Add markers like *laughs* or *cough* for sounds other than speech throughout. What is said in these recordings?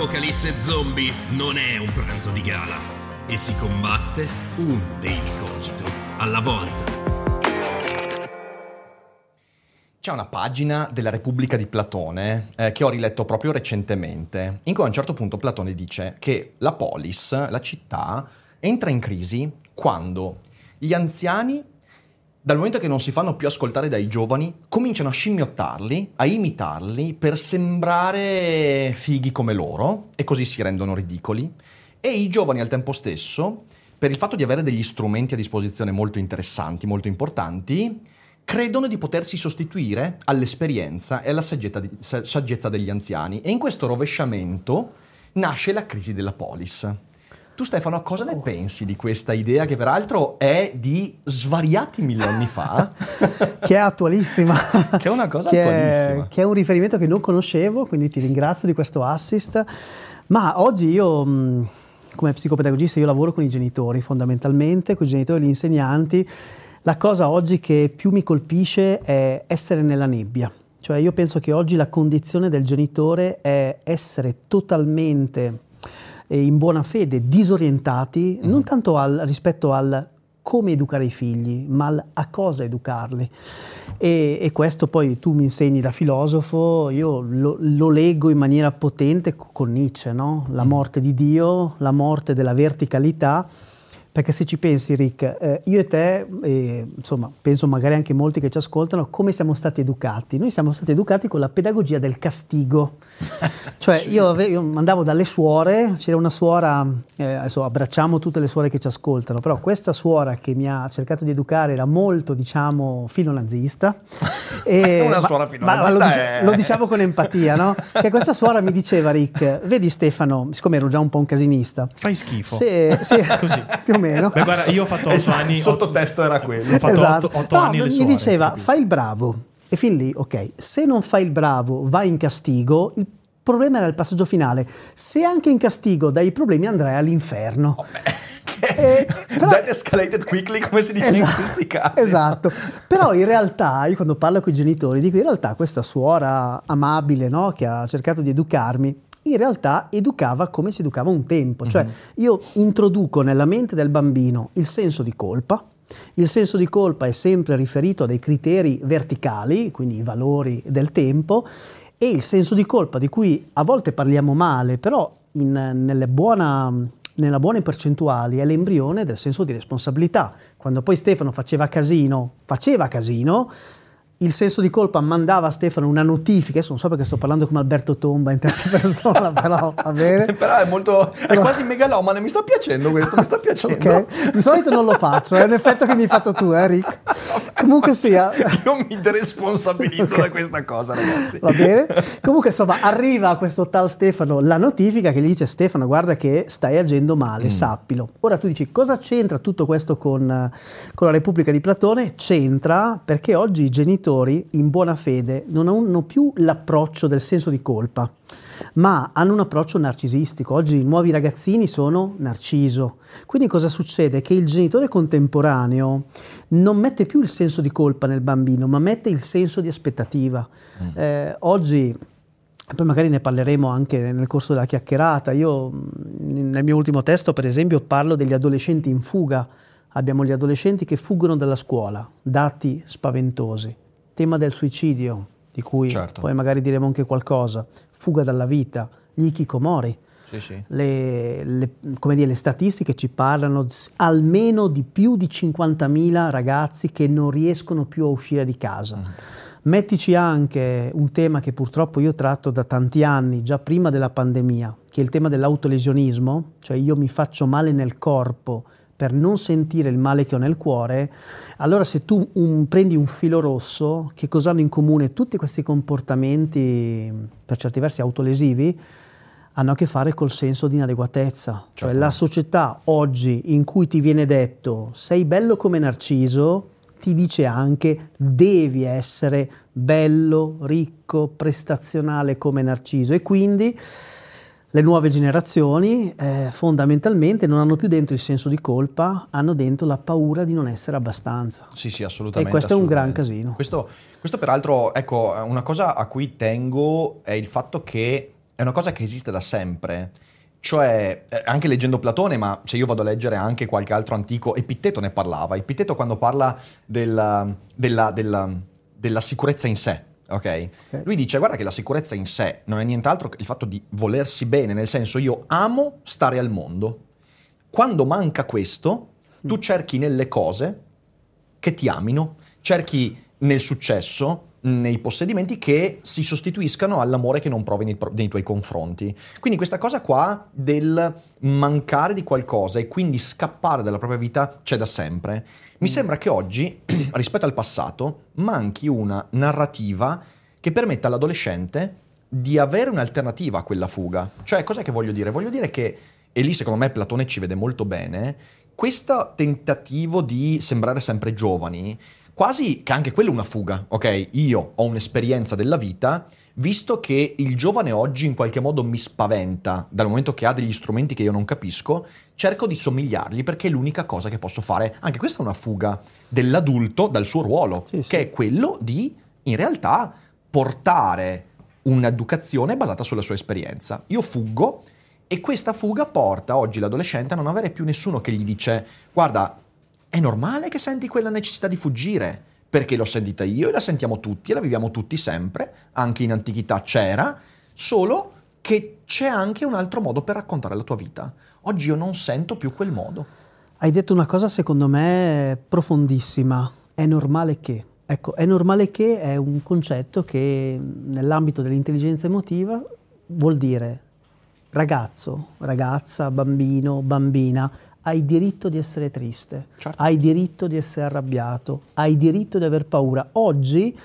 L'apocalisse zombie non è un pranzo di gala e si combatte un daily cogito alla volta. C'è una pagina della Repubblica di Platone eh, che ho riletto proprio recentemente, in cui a un certo punto Platone dice che la polis, la città, entra in crisi quando gli anziani dal momento che non si fanno più ascoltare dai giovani, cominciano a scimmiottarli, a imitarli per sembrare fighi come loro e così si rendono ridicoli. E i giovani al tempo stesso, per il fatto di avere degli strumenti a disposizione molto interessanti, molto importanti, credono di potersi sostituire all'esperienza e alla saggezza degli anziani. E in questo rovesciamento nasce la crisi della polis. Tu Stefano, cosa ne pensi di questa idea che peraltro è di svariati millenni fa? *laughs* che è attualissima. che è una cosa che attualissima. È, che è un riferimento che non conoscevo, quindi ti ringrazio di questo assist. Ma oggi io, come psicopedagogista, io lavoro con i genitori fondamentalmente, con i genitori e gli insegnanti. La cosa oggi che più mi colpisce è essere nella nebbia. Cioè io penso che oggi la condizione del genitore è essere totalmente in buona fede, disorientati, mm-hmm. non tanto al, rispetto al come educare i figli, ma al, a cosa educarli. E, e, questo poi tu mi insegni da filosofo, io lo, lo leggo in maniera potente con Nietzsche, no? la morte di Dio, la morte della verticalità perché se ci pensi, Rick, eh, io e te, eh, insomma, penso magari anche molti che ci ascoltano, come siamo stati educati? Noi siamo stati educati con la pedagogia del castigo. *laughs* cioè, sì. io, io, andavo dalle suore, c'era una suora, eh, adesso abbracciamo tutte le suore che ci ascoltano, però questa suora che mi ha cercato di educare era molto, diciamo, filonazista. *laughs* e, una suora filonazista ma, ma lo, dic- lo, diciamo con empatia, no? Che questa suora mi diceva, Rick, vedi Stefano, siccome ero già un po' un casinista. Fai schifo. Se, se, *laughs* Così. Più meno. Beh, guarda, io ho fatto otto esatto, anni. Il sottotesto era quello. Ho fatto esatto. otto, otto no, anni Mi suore, diceva, fai il bravo. E fin lì, ok, se non fai il bravo, vai in castigo, il problema era il passaggio finale. Se anche in castigo dai problemi andrai all'inferno. Oh, eh, però, That escalated quickly, come si dice esatto, in questi casi. Esatto. Però in realtà, io quando parlo con i genitori, dico in realtà questa suora amabile, no, che ha cercato di educarmi, in realtà educava come si educava un tempo. Cioè mm-hmm. io introduco nella mente del bambino il senso di colpa, il senso di colpa è sempre riferito a dei criteri verticali, quindi i valori del tempo, e il senso di colpa di cui a volte parliamo male, però in, nelle, buona, nella buone percentuali è l'embrione del senso di responsabilità. Quando poi Stefano faceva casino, faceva casino, il senso di colpa mandava a Stefano una notifica, adesso non so perché sto parlando come Alberto Tomba in terza *laughs* persona, però va bene. *laughs* però è molto, è però... quasi megalomane, mi sta piacendo questo, mi sta *laughs* piacendo. ok, di solito non lo faccio, è un effetto che mi hai fatto tu, eh Rick. Comunque sia... Io mi deresponsabilizzo okay. da questa cosa, ragazzi. Va bene? Comunque insomma, arriva a questo tal Stefano la notifica che gli dice Stefano, guarda che stai agendo male, mm. sappilo. Ora tu dici, cosa c'entra tutto questo con, con la Repubblica di Platone? C'entra perché oggi i genitori genitori in buona fede non hanno più l'approccio del senso di colpa, ma hanno un approccio narcisistico. Oggi i nuovi ragazzini sono narciso. Quindi cosa succede? Che il genitore contemporaneo non mette più il senso di colpa nel bambino, ma mette il senso di aspettativa. Mm. Eh, oggi poi magari ne parleremo anche nel corso della chiacchierata. Io nel mio ultimo testo, per esempio, parlo degli adolescenti in fuga. Abbiamo gli adolescenti che fuggono dalla scuola, dati spaventosi tema del suicidio, di cui certo. poi magari diremo anche qualcosa, fuga dalla vita, gli ikikomori. Sì, sì. Le, le, dire, le, statistiche ci parlano almeno di più di 50.000 ragazzi che non riescono più a uscire di casa. Mm. Mettici anche un tema che purtroppo io tratto da tanti anni, già prima della pandemia, che è il tema dell'autolesionismo, cioè io mi faccio male nel corpo per non sentire il male che ho nel cuore, allora se tu un, prendi un filo rosso, che cosa hanno in comune tutti questi comportamenti per certi versi autolesivi, hanno a che fare col senso di inadeguatezza. Cioè Certo. la società oggi in cui ti viene detto sei bello come Narciso, ti dice anche devi essere bello, ricco, prestazionale come Narciso e quindi le nuove generazioni eh, fondamentalmente non hanno più dentro il senso di colpa, hanno dentro la paura di non essere abbastanza. Sì, sì, assolutamente. E questo è un gran assolutamente. casino. Questo, questo peraltro, ecco, una cosa a cui tengo è il fatto che è una cosa che esiste da sempre. Cioè, eh, anche leggendo Platone, ma se io vado a leggere anche qualche altro antico, Epitteto ne parlava. Epitteto quando parla della, della- della- della sicurezza in sé, ok? Ok. Lui dice, guarda che la sicurezza in sé non è nient'altro che il fatto di volersi bene, nel senso io amo stare al mondo. Quando manca questo, tu cerchi nelle cose che ti amino, cerchi nel successo, nei possedimenti che si sostituiscano all'amore che non provi nei, nei tuoi confronti. Quindi questa cosa qua del mancare di qualcosa e quindi scappare dalla propria vita c'è da sempre. Mi sembra che oggi, *clears throat* rispetto al passato, manchi una narrativa che permetta all'adolescente di avere un'alternativa a quella fuga. Cioè, cos'è che voglio dire? Voglio dire che, e lì secondo me Platone ci vede molto bene, questo tentativo di sembrare sempre giovani, quasi che anche quello è una fuga, ok? Io ho un'esperienza della vita, visto che il giovane oggi in qualche modo mi spaventa, dal momento che ha degli strumenti che io non capisco, cerco di somigliargli perché è l'unica cosa che posso fare. Anche questa è una fuga dell'adulto dal suo ruolo, Sì, sì. che è quello di, in realtà, portare un'educazione basata sulla sua esperienza. Io fuggo e questa fuga porta oggi l'adolescente a non avere più nessuno che gli dice guarda, è normale che senti quella necessità di fuggire, perché l'ho sentita io e la sentiamo tutti e la viviamo tutti sempre, anche in antichità c'era, solo che c'è anche un altro modo per raccontare la tua vita. Oggi io non sento più quel modo. Hai detto una cosa secondo me profondissima, è normale che. Ecco, è normale che è un concetto che nell'ambito dell'intelligenza emotiva vuol dire ragazzo, ragazza, bambino, bambina, hai diritto di essere triste, Certo. hai diritto di essere arrabbiato, hai diritto di aver paura. Oggi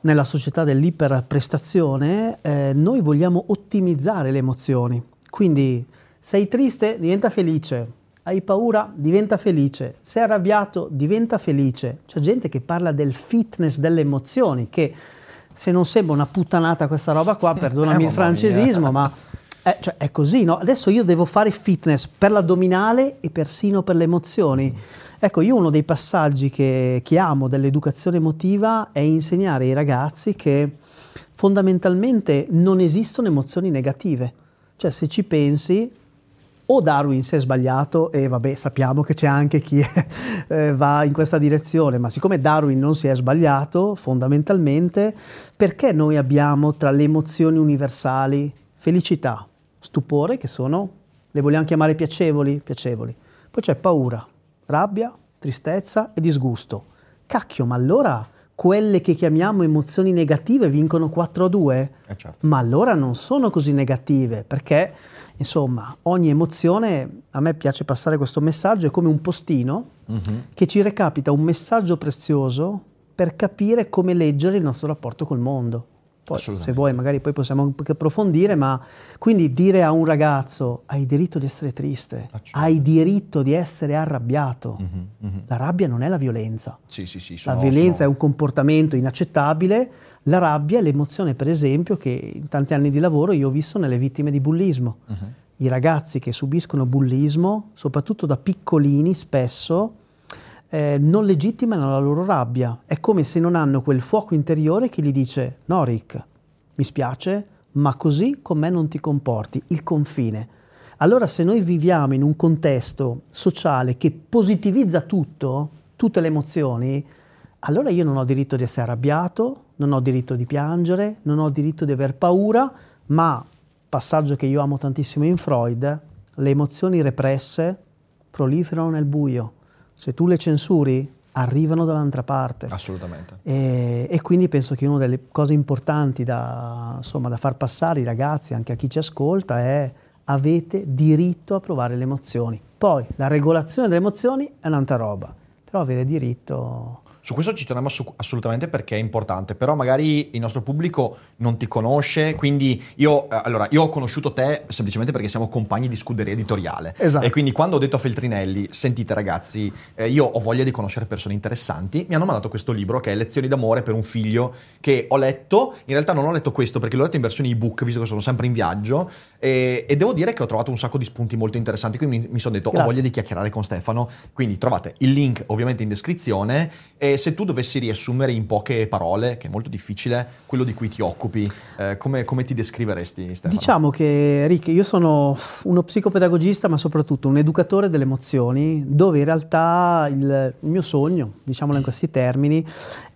nella società dell'iperprestazione eh, noi vogliamo ottimizzare le emozioni. Quindi sei triste, diventa felice. Hai paura, diventa felice. Sei arrabbiato, diventa felice. C'è gente che parla del fitness delle emozioni, che se non sembra una puttanata questa roba qua, *laughs* perdonami Eh, il francesismo, mia. ma eh, cioè, è così, no? Adesso io devo fare fitness per l'addominale e persino per le emozioni. Ecco, io uno dei passaggi che, che amo dell'educazione emotiva è insegnare ai ragazzi che fondamentalmente non esistono emozioni negative. Cioè, se ci pensi, o Darwin si è sbagliato, e vabbè, sappiamo che c'è anche chi *laughs* eh, va in questa direzione, ma siccome Darwin non si è sbagliato, fondamentalmente, perché noi abbiamo tra le emozioni universali felicità, stupore, che sono, le vogliamo chiamare piacevoli? Piacevoli. Poi c'è paura, rabbia, tristezza e disgusto. Cacchio, ma allora quelle che chiamiamo emozioni negative vincono 4 a 2? Eh certo. ma allora non sono così negative perché insomma ogni emozione a me piace passare questo messaggio è come un postino Mhm. che ci recapita un messaggio prezioso per capire come leggere il nostro rapporto col mondo poi se vuoi magari poi possiamo anche approfondire ma quindi dire a un ragazzo hai diritto di essere triste certo. hai diritto di essere arrabbiato Mhm, mhm. la rabbia non è la violenza Sì, sì, sì. la sono- violenza sono- è un comportamento inaccettabile, la rabbia è l'emozione, per esempio, che in tanti anni di lavoro io ho visto nelle vittime di bullismo. Mhm. I ragazzi che subiscono bullismo, soprattutto da piccolini, spesso eh, non legittimano la loro rabbia. È come se non hanno quel fuoco interiore che gli dice: No, Rick, mi spiace, ma così con me non ti comporti. Il confine. Allora, se noi viviamo in un contesto sociale che positivizza tutto, tutte le emozioni, allora io non ho diritto di essere arrabbiato, non ho diritto di piangere, non ho diritto di aver paura, ma, passaggio che io amo tantissimo in Freud, le emozioni represse proliferano nel buio. Se tu le censuri, arrivano dall'altra parte. Assolutamente. E, e quindi penso che una delle cose importanti da, insomma, da far passare ai ragazzi, anche a chi ci ascolta, è avete diritto a provare le emozioni. Poi la regolazione delle emozioni è un'altra roba, però avere diritto su questo ci torniamo assolutamente perché è importante, però magari il nostro pubblico non ti conosce, quindi io, eh, allora, io ho conosciuto te semplicemente perché siamo compagni di scuderia editoriale. Esatto. E quindi quando ho detto a Feltrinelli, sentite ragazzi, eh, io ho voglia di conoscere persone interessanti, mi hanno mandato questo libro che è Lezioni d'amore per un figlio che ho letto, in realtà non ho letto questo perché l'ho letto in versione ebook, visto che sono sempre in viaggio, e, e devo dire che ho trovato un sacco di spunti molto interessanti, quindi mi, mi sono detto Grazie. ho voglia di chiacchierare con Stefano, quindi trovate il link ovviamente in descrizione. E se tu dovessi riassumere in poche parole, che è molto difficile, quello di cui ti occupi, eh, come, come, ti descriveresti Stefano? Diciamo che Rick, io sono uno psicopedagogista ma soprattutto un educatore delle emozioni dove in realtà il, il mio sogno, diciamolo in questi termini,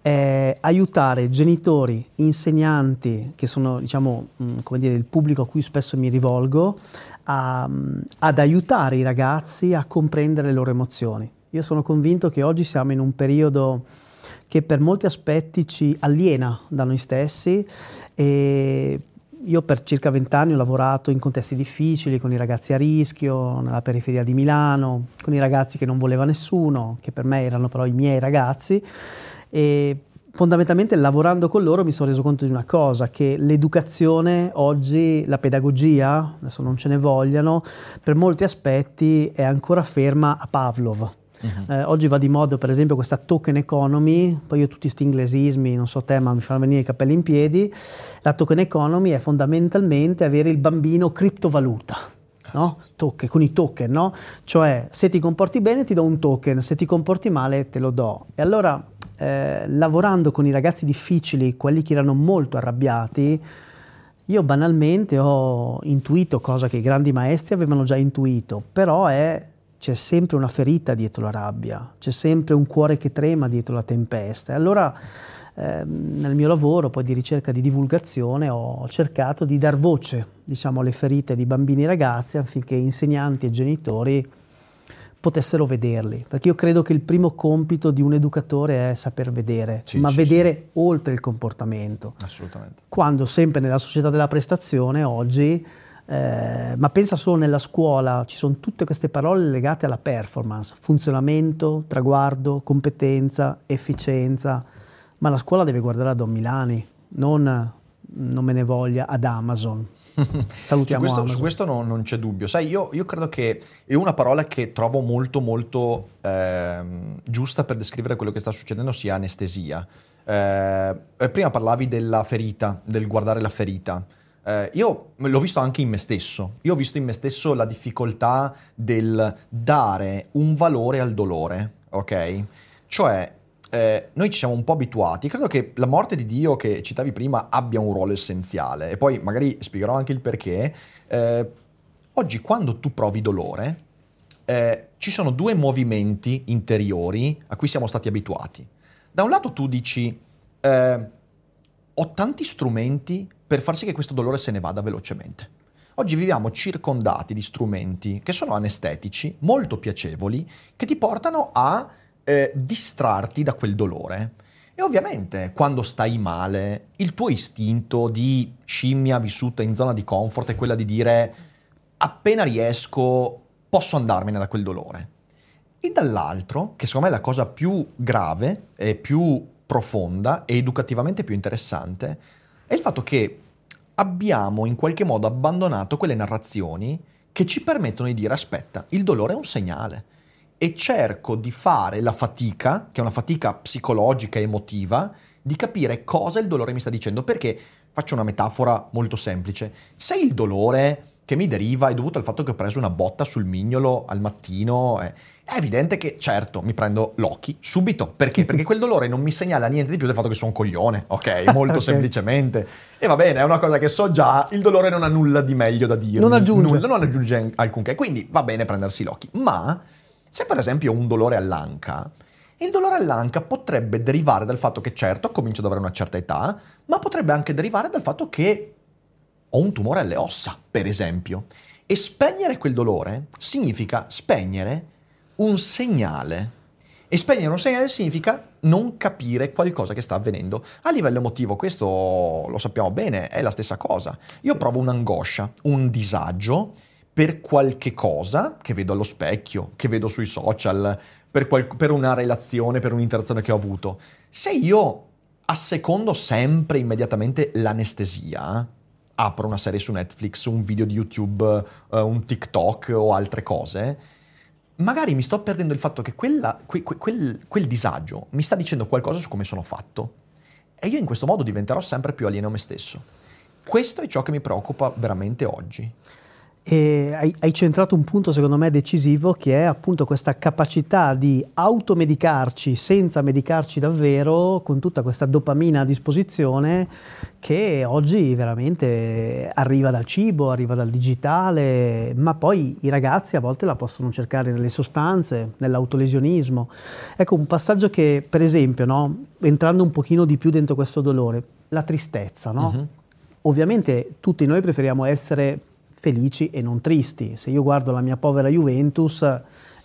è aiutare genitori, insegnanti, che sono diciamo, come dire, il pubblico a cui spesso mi rivolgo, a, ad aiutare i ragazzi a comprendere le loro emozioni. Io sono convinto che oggi siamo in un periodo che per molti aspetti ci aliena da noi stessi e io per circa vent'anni ho lavorato in contesti difficili con i ragazzi a rischio, nella periferia di Milano, con i ragazzi che non voleva nessuno, che per me erano però i miei ragazzi e fondamentalmente lavorando con loro mi sono reso conto di una cosa, che l'educazione oggi, la pedagogia, adesso non ce ne vogliano, per molti aspetti è ancora ferma a Pavlov. Uh-huh. Eh, oggi va di moda per esempio questa token economy, poi io tutti questi inglesismi, non so te, ma mi fanno venire i capelli in piedi. La token economy è fondamentalmente avere il bambino criptovaluta. No? Token, con i token, no? Cioè se ti comporti bene ti do un token, se ti comporti male te lo do. E allora eh, lavorando con i ragazzi difficili, quelli che erano molto arrabbiati, io banalmente ho intuito cosa che i grandi maestri avevano già intuito, però è c'è sempre una ferita dietro la rabbia, c'è sempre un cuore che trema dietro la tempesta. E allora eh, nel mio lavoro poi di ricerca di divulgazione ho cercato di dar voce diciamo, alle ferite di bambini e ragazzi affinché insegnanti e genitori potessero vederli, perché io credo che il primo compito di un educatore è saper vedere, sì, ma sì, vedere sì. oltre il comportamento. Assolutamente. Quando sempre nella società della prestazione oggi eh, ma pensa solo nella scuola, ci sono tutte queste parole legate alla performance, funzionamento, traguardo, competenza, efficienza, ma la scuola deve guardare a Don Milani, non, non me ne voglia, ad Amazon. *laughs* Salutiamo su questo. Su questo no, non c'è dubbio. Sai, io, io, credo che è una parola che trovo molto molto eh, giusta per descrivere quello che sta succedendo sia anestesia. Eh, prima parlavi della ferita, del guardare la ferita. Eh, io l'ho visto anche in me stesso. Io ho visto in me stesso la difficoltà del dare un valore al dolore, ok? Cioè, eh, noi ci siamo un po' abituati. Credo che la morte di Dio che citavi prima abbia un ruolo essenziale. E poi magari spiegherò anche il perché. Eh, oggi, quando tu provi dolore, eh, ci sono due movimenti interiori a cui siamo stati abituati. Da un lato tu dici, eh, ho tanti strumenti per far sì che questo dolore se ne vada velocemente. Oggi viviamo circondati di strumenti che sono anestetici, molto piacevoli, che ti portano a eh, distrarti da quel dolore. E ovviamente quando stai male, il tuo istinto di scimmia vissuta in zona di comfort è quella di dire appena riesco posso andarmene da quel dolore. E dall'altro, che secondo me è la cosa più grave e più profonda e educativamente più interessante, è il fatto che abbiamo in qualche modo abbandonato quelle narrazioni che ci permettono di dire aspetta, il dolore è un segnale e cerco di fare la fatica, che è una fatica psicologica e emotiva, di capire cosa il dolore mi sta dicendo. Perché faccio una metafora molto semplice. Se il dolore che mi deriva è dovuto al fatto che ho preso una botta sul mignolo al mattino, eh, è evidente che certo mi prendo l'occhi subito. Perché? Perché quel dolore non mi segnala niente di più del fatto che sono un coglione, ok? *laughs* Molto Ok. semplicemente. E va bene, è una cosa che so già, il dolore non ha nulla di meglio da dire. Non aggiunge. Nulla, non aggiunge alcunché. Quindi va bene prendersi l'occhi. Ma se per esempio ho un dolore all'anca, il dolore all'anca potrebbe derivare dal fatto che certo comincio ad avere una certa età, ma potrebbe anche derivare dal fatto che ho un tumore alle ossa, per esempio. E spegnere quel dolore significa spegnere un segnale. E spegnere un segnale significa non capire qualcosa che sta avvenendo. A livello emotivo, questo lo sappiamo bene, è la stessa cosa. Io provo un'angoscia, un disagio, per qualche cosa che vedo allo specchio, che vedo sui social, per, qual- per una relazione, per un'interazione che ho avuto. Se io assecondo sempre immediatamente l'anestesia, apro una serie su Netflix, un video di YouTube, uh, un TikTok o altre cose, magari mi sto perdendo il fatto che quella, que, que, quel, quel disagio mi sta dicendo qualcosa su come sono fatto. E io in questo modo diventerò sempre più alieno a me stesso. Questo è ciò che mi preoccupa veramente oggi. E hai, hai, centrato un punto secondo me decisivo che è appunto questa capacità di automedicarci senza medicarci davvero con tutta questa dopamina a disposizione che oggi veramente arriva dal cibo, arriva dal digitale, ma poi i ragazzi a volte la possono cercare nelle sostanze, nell'autolesionismo. Ecco un passaggio che per esempio, no, entrando un pochino di più dentro questo dolore, la tristezza, no? Uh-huh. Ovviamente tutti noi preferiamo essere felici e non tristi. Se io guardo la mia povera Juventus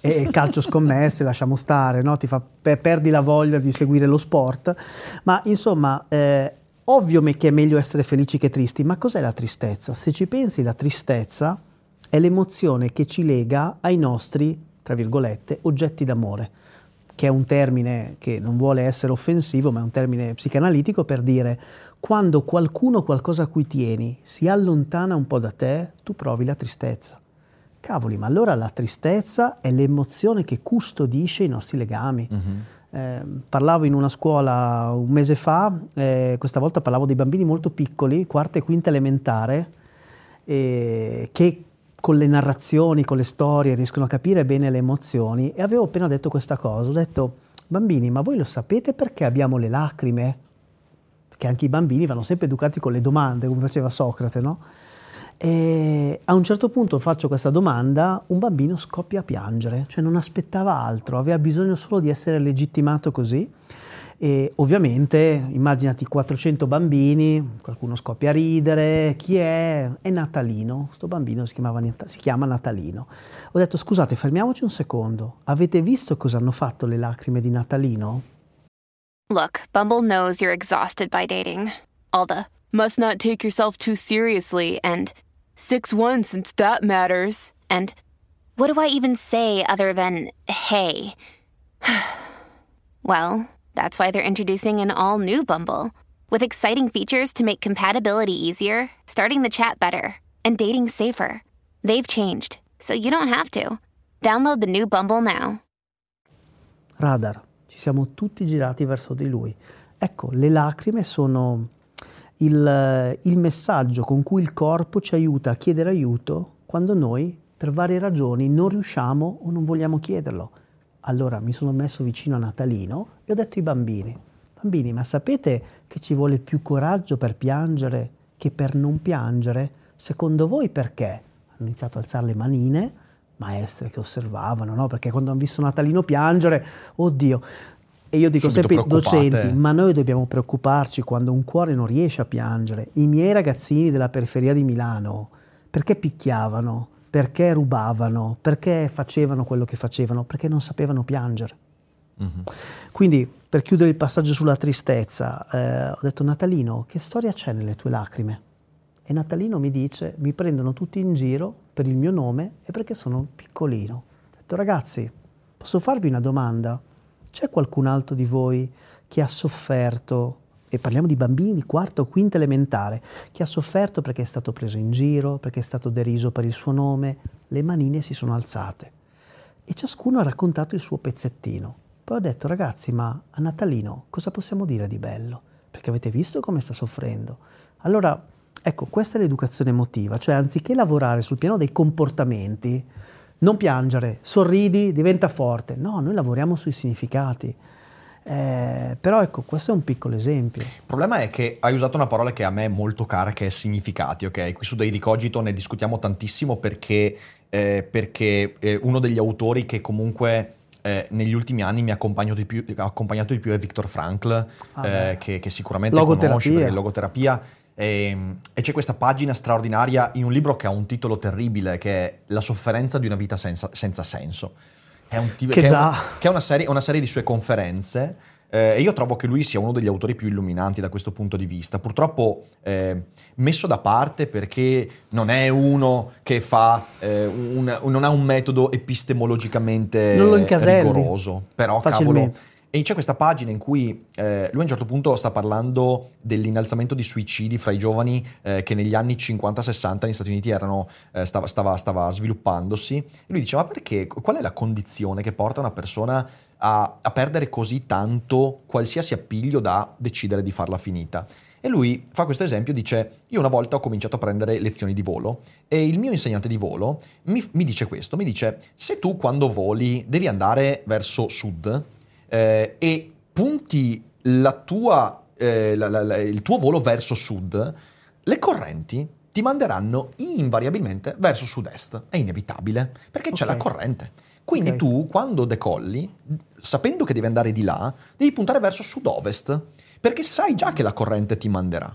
e calcio scommesse, *laughs* lasciamo stare, no? fa, perdi la voglia di seguire lo sport, ma insomma, eh, ovvio che è meglio essere felici che tristi, ma cos'è la tristezza? Se ci pensi, la tristezza è l'emozione che ci lega ai nostri, tra virgolette, oggetti d'amore che è un termine che non vuole essere offensivo, ma è un termine psicanalitico per dire quando qualcuno qualcosa a cui tieni si allontana un po' da te, tu provi la tristezza. Cavoli, ma allora la tristezza è l'emozione che custodisce i nostri legami. Uh-huh. Eh, parlavo in una scuola un mese fa, eh, questa volta parlavo dei bambini molto piccoli, quarta e quinta elementare, eh, che con le narrazioni, con le storie riescono a capire bene le emozioni e avevo appena detto questa cosa, ho detto bambini ma voi lo sapete perché abbiamo le lacrime? Perché anche i bambini vanno sempre educati con le domande come faceva Socrate, no? E a un certo punto faccio questa domanda, un bambino scoppia a piangere, cioè non aspettava altro, aveva bisogno solo di essere legittimato così e ovviamente immaginati 400 bambini, qualcuno scoppia a ridere, chi è? È Natalino, questo bambino si, si chiama Natalino. Ho detto scusate fermiamoci un secondo, avete visto cosa hanno fatto le lacrime di Natalino? Look, Bumble knows you're exhausted by dating. All the must not take yourself too seriously and 6-1 since that matters. And what do I even say other than hey? *sighs* well... That's why they're introducing an all new Bumble with exciting features to make compatibility easier, starting the chat better, and dating safer. They've changed, so you don't have to. Download the new Bumble now. Radar, ci siamo tutti girati verso di lui. Ecco, le lacrime sono il, il messaggio con cui il corpo ci aiuta a chiedere aiuto quando noi, per varie ragioni, non riusciamo o non vogliamo chiederlo. Allora mi sono messo vicino a Natalino e ho detto ai bambini, bambini, ma sapete che ci vuole più coraggio per piangere che per non piangere? Secondo voi perché? Hanno iniziato a alzare le manine, maestre che osservavano, no? Perché quando hanno visto Natalino piangere, oddio, e io dico Subito sempre docenti, ma noi dobbiamo preoccuparci quando un cuore non riesce a piangere. I miei ragazzini della periferia di Milano, perché picchiavano? Perché rubavano, perché facevano quello che facevano, perché non sapevano piangere. Mm-hmm. Quindi, per chiudere il passaggio sulla tristezza, eh, ho detto Natalino, che storia c'è nelle tue lacrime? E Natalino mi dice, mi prendono tutti in giro per il mio nome e perché sono piccolino. Ho detto, ragazzi, posso farvi una domanda? C'è qualcun altro di voi che ha sofferto e parliamo di bambini di quarta o quinta elementare, che ha sofferto perché è stato preso in giro, perché è stato deriso per il suo nome, le manine si sono alzate e ciascuno ha raccontato il suo pezzettino. Poi ho detto ragazzi, ma a Natalino cosa possiamo dire di bello? Perché avete visto come sta soffrendo. Allora, ecco, questa è l'educazione emotiva, cioè anziché lavorare sul piano dei comportamenti, non piangere, sorridi, diventa forte. No, noi lavoriamo sui significati. Eh, però ecco, questo è un piccolo esempio. Il problema è che hai usato una parola che a me è molto cara, che è significati, ok? Qui su Dei di Cogito ne discutiamo tantissimo perché, eh, perché eh, uno degli autori che comunque eh, negli ultimi anni mi ha accompagnato di più, accompagnato di più è Viktor Frankl, ah eh, che, che, sicuramente logoterapia. conosci perché logoterapia. E, ehm, e, c'è questa pagina straordinaria in un libro che ha un titolo terribile, che è La sofferenza di una vita senza, senza senso. È un tipo, che, che, è una, che, è una, serie, una serie di sue conferenze. Eh, e io trovo che lui sia uno degli autori più illuminanti da questo punto di vista. Purtroppo eh, messo da parte perché non è uno che fa, eh, un, non ha un metodo epistemologicamente Non lo incaselli rigoroso. Però, cavolo. E c'è questa pagina in cui eh, lui a un certo punto sta parlando dell'innalzamento di suicidi fra i giovani eh, che negli anni 50-60 negli Stati Uniti erano, eh, stava, stava, stava sviluppandosi. E lui dice: Ma perché? Qual è la condizione che porta una persona a, a perdere così tanto qualsiasi appiglio da decidere di farla finita? E lui fa questo esempio, dice, io una volta ho cominciato a prendere lezioni di volo e il mio insegnante di volo mi, mi dice questo, mi dice, se tu quando voli devi andare verso sud eh, e punti la tua, eh, la- la- la- il tuo volo verso sud, le correnti ti manderanno invariabilmente verso sud-est. È inevitabile, perché c'è Ok. la corrente. Quindi Ok. tu, quando decolli, sapendo che devi andare di là, devi puntare verso sud-ovest, perché sai già che la corrente ti manderà.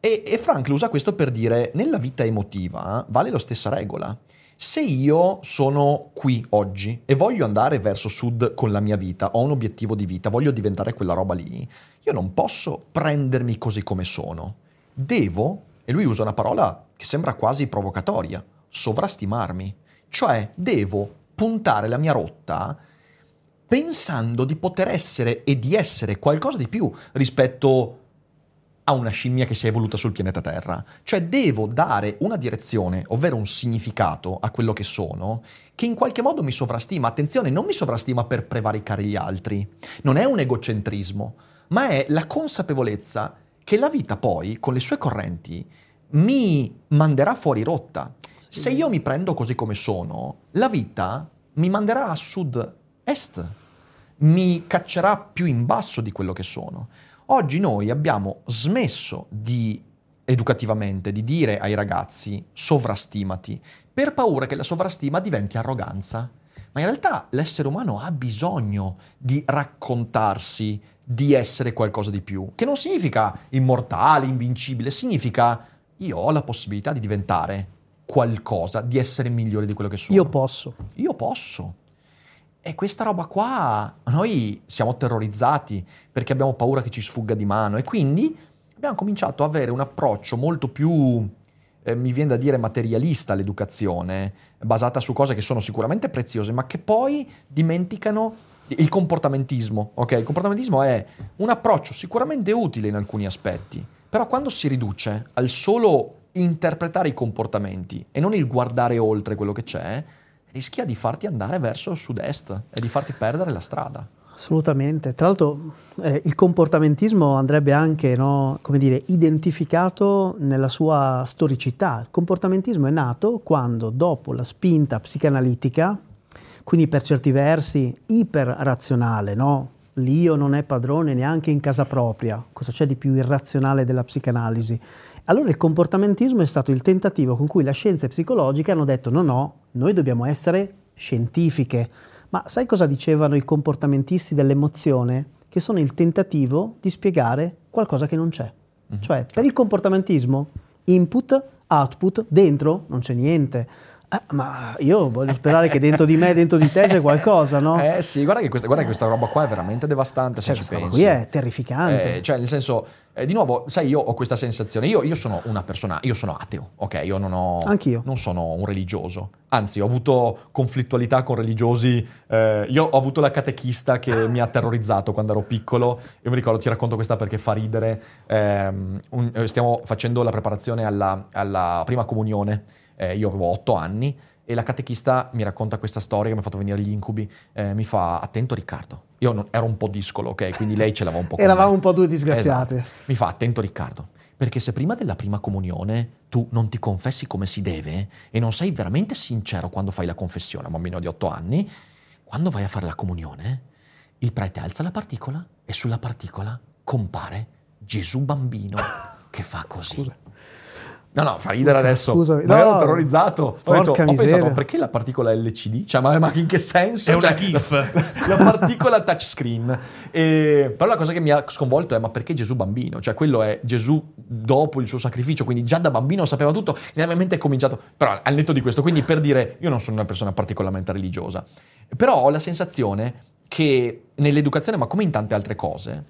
E, e Frank usa questo per dire, nella vita emotiva vale la stessa regola. Se io sono qui oggi e voglio andare verso sud con la mia vita, ho un obiettivo di vita, voglio diventare quella roba lì, io non posso prendermi così come sono. Devo, e lui usa una parola che sembra quasi provocatoria, sovrastimarmi. Cioè, devo puntare la mia rotta pensando di poter essere e di essere qualcosa di più rispetto a una scimmia che si è evoluta sul pianeta Terra. Cioè devo dare una direzione, ovvero un significato a quello che sono, che in qualche modo mi sovrastima. Attenzione, non mi sovrastima per prevaricare gli altri. Non è un egocentrismo, ma è la consapevolezza che la vita poi, con le sue correnti, mi manderà fuori rotta. Se io mi prendo così come sono, la vita mi manderà a sud-est, mi caccerà più in basso di quello che sono. Oggi noi abbiamo smesso di educativamente di dire ai ragazzi sovrastimati per paura che la sovrastima diventi arroganza. Ma in realtà l'essere umano ha bisogno di raccontarsi di essere qualcosa di più, che non significa immortale, invincibile, significa io ho la possibilità di diventare qualcosa, di essere migliore di quello che sono. Io posso. Io posso. E questa roba qua, noi siamo terrorizzati perché abbiamo paura che ci sfugga di mano e quindi abbiamo cominciato ad avere un approccio molto più, eh, mi viene da dire, materialista all'educazione, basata su cose che sono sicuramente preziose, ma che poi dimenticano il comportamentismo. Ok, il comportamentismo è un approccio sicuramente utile in alcuni aspetti, però quando si riduce al solo interpretare i comportamenti e non il guardare oltre quello che c'è, rischia di farti andare verso sud-est e di farti perdere la strada. Assolutamente. Tra l'altro eh, il comportamentismo andrebbe anche, no, dire, identificato nella sua storicità. Il comportamentismo è nato quando, dopo la spinta psicanalitica, quindi per certi versi iperrazionale, no? L'io non è padrone neanche in casa propria. Cosa c'è di più irrazionale della psicanalisi? Allora il comportamentismo è stato il tentativo con cui le scienze psicologiche hanno detto no, no, noi dobbiamo essere scientifiche. Ma sai cosa dicevano i comportamentisti dell'emozione? Che sono il tentativo di spiegare qualcosa che non c'è. Cioè, per il comportamentismo, input, output, dentro non c'è niente. Eh, ma io voglio sperare che dentro di me, dentro di te c'è qualcosa, no? Eh sì, guarda che questa, guarda che questa roba qua è veramente devastante Cioè, se ci pensi. qui è terrificante. Eh, cioè, nel senso, eh, di nuovo, sai, io ho questa sensazione. Io, io sono una persona, io sono ateo, ok? Io non ho. Anch'io. Non sono un religioso. Anzi, ho avuto conflittualità con religiosi. eh, io ho avuto la catechista che *laughs* mi ha terrorizzato quando ero piccolo. Io mi ricordo, ti racconto questa perché fa ridere. Ehm, un- eh, stiamo facendo la preparazione alla, alla prima comunione. Eh, io avevo otto anni. E la catechista mi racconta questa storia che mi ha fatto venire gli incubi. Eh, mi fa, attento Riccardo. Io non- ero un po' discolo, ok? Quindi lei ce l'aveva un po' con Eravamo me. un po' due disgraziati. Esatto. Mi fa, attento Riccardo, perché se prima della prima comunione tu non ti confessi come si deve e non sei veramente sincero quando fai la confessione a un bambino di 8 anni, quando vai a fare la comunione, il prete alza la particola e sulla particola compare Gesù bambino *laughs* che fa così. No, no, fa ridere adesso. scusami. Ma No, ero terrorizzato. Ho, detto- ho pensato, perché la particola LCD? Cioè, ma, ma in che senso? È una Cioè, GIF. La, *laughs* la particola touchscreen. E, però la cosa che mi ha sconvolto è, ma perché Gesù bambino? Cioè, quello è Gesù dopo il suo sacrificio, quindi già da bambino sapeva tutto. E ovviamente è cominciato... Però al netto di questo, quindi per dire, io non sono una persona particolarmente religiosa, però ho la sensazione che nell'educazione, ma come in tante altre cose,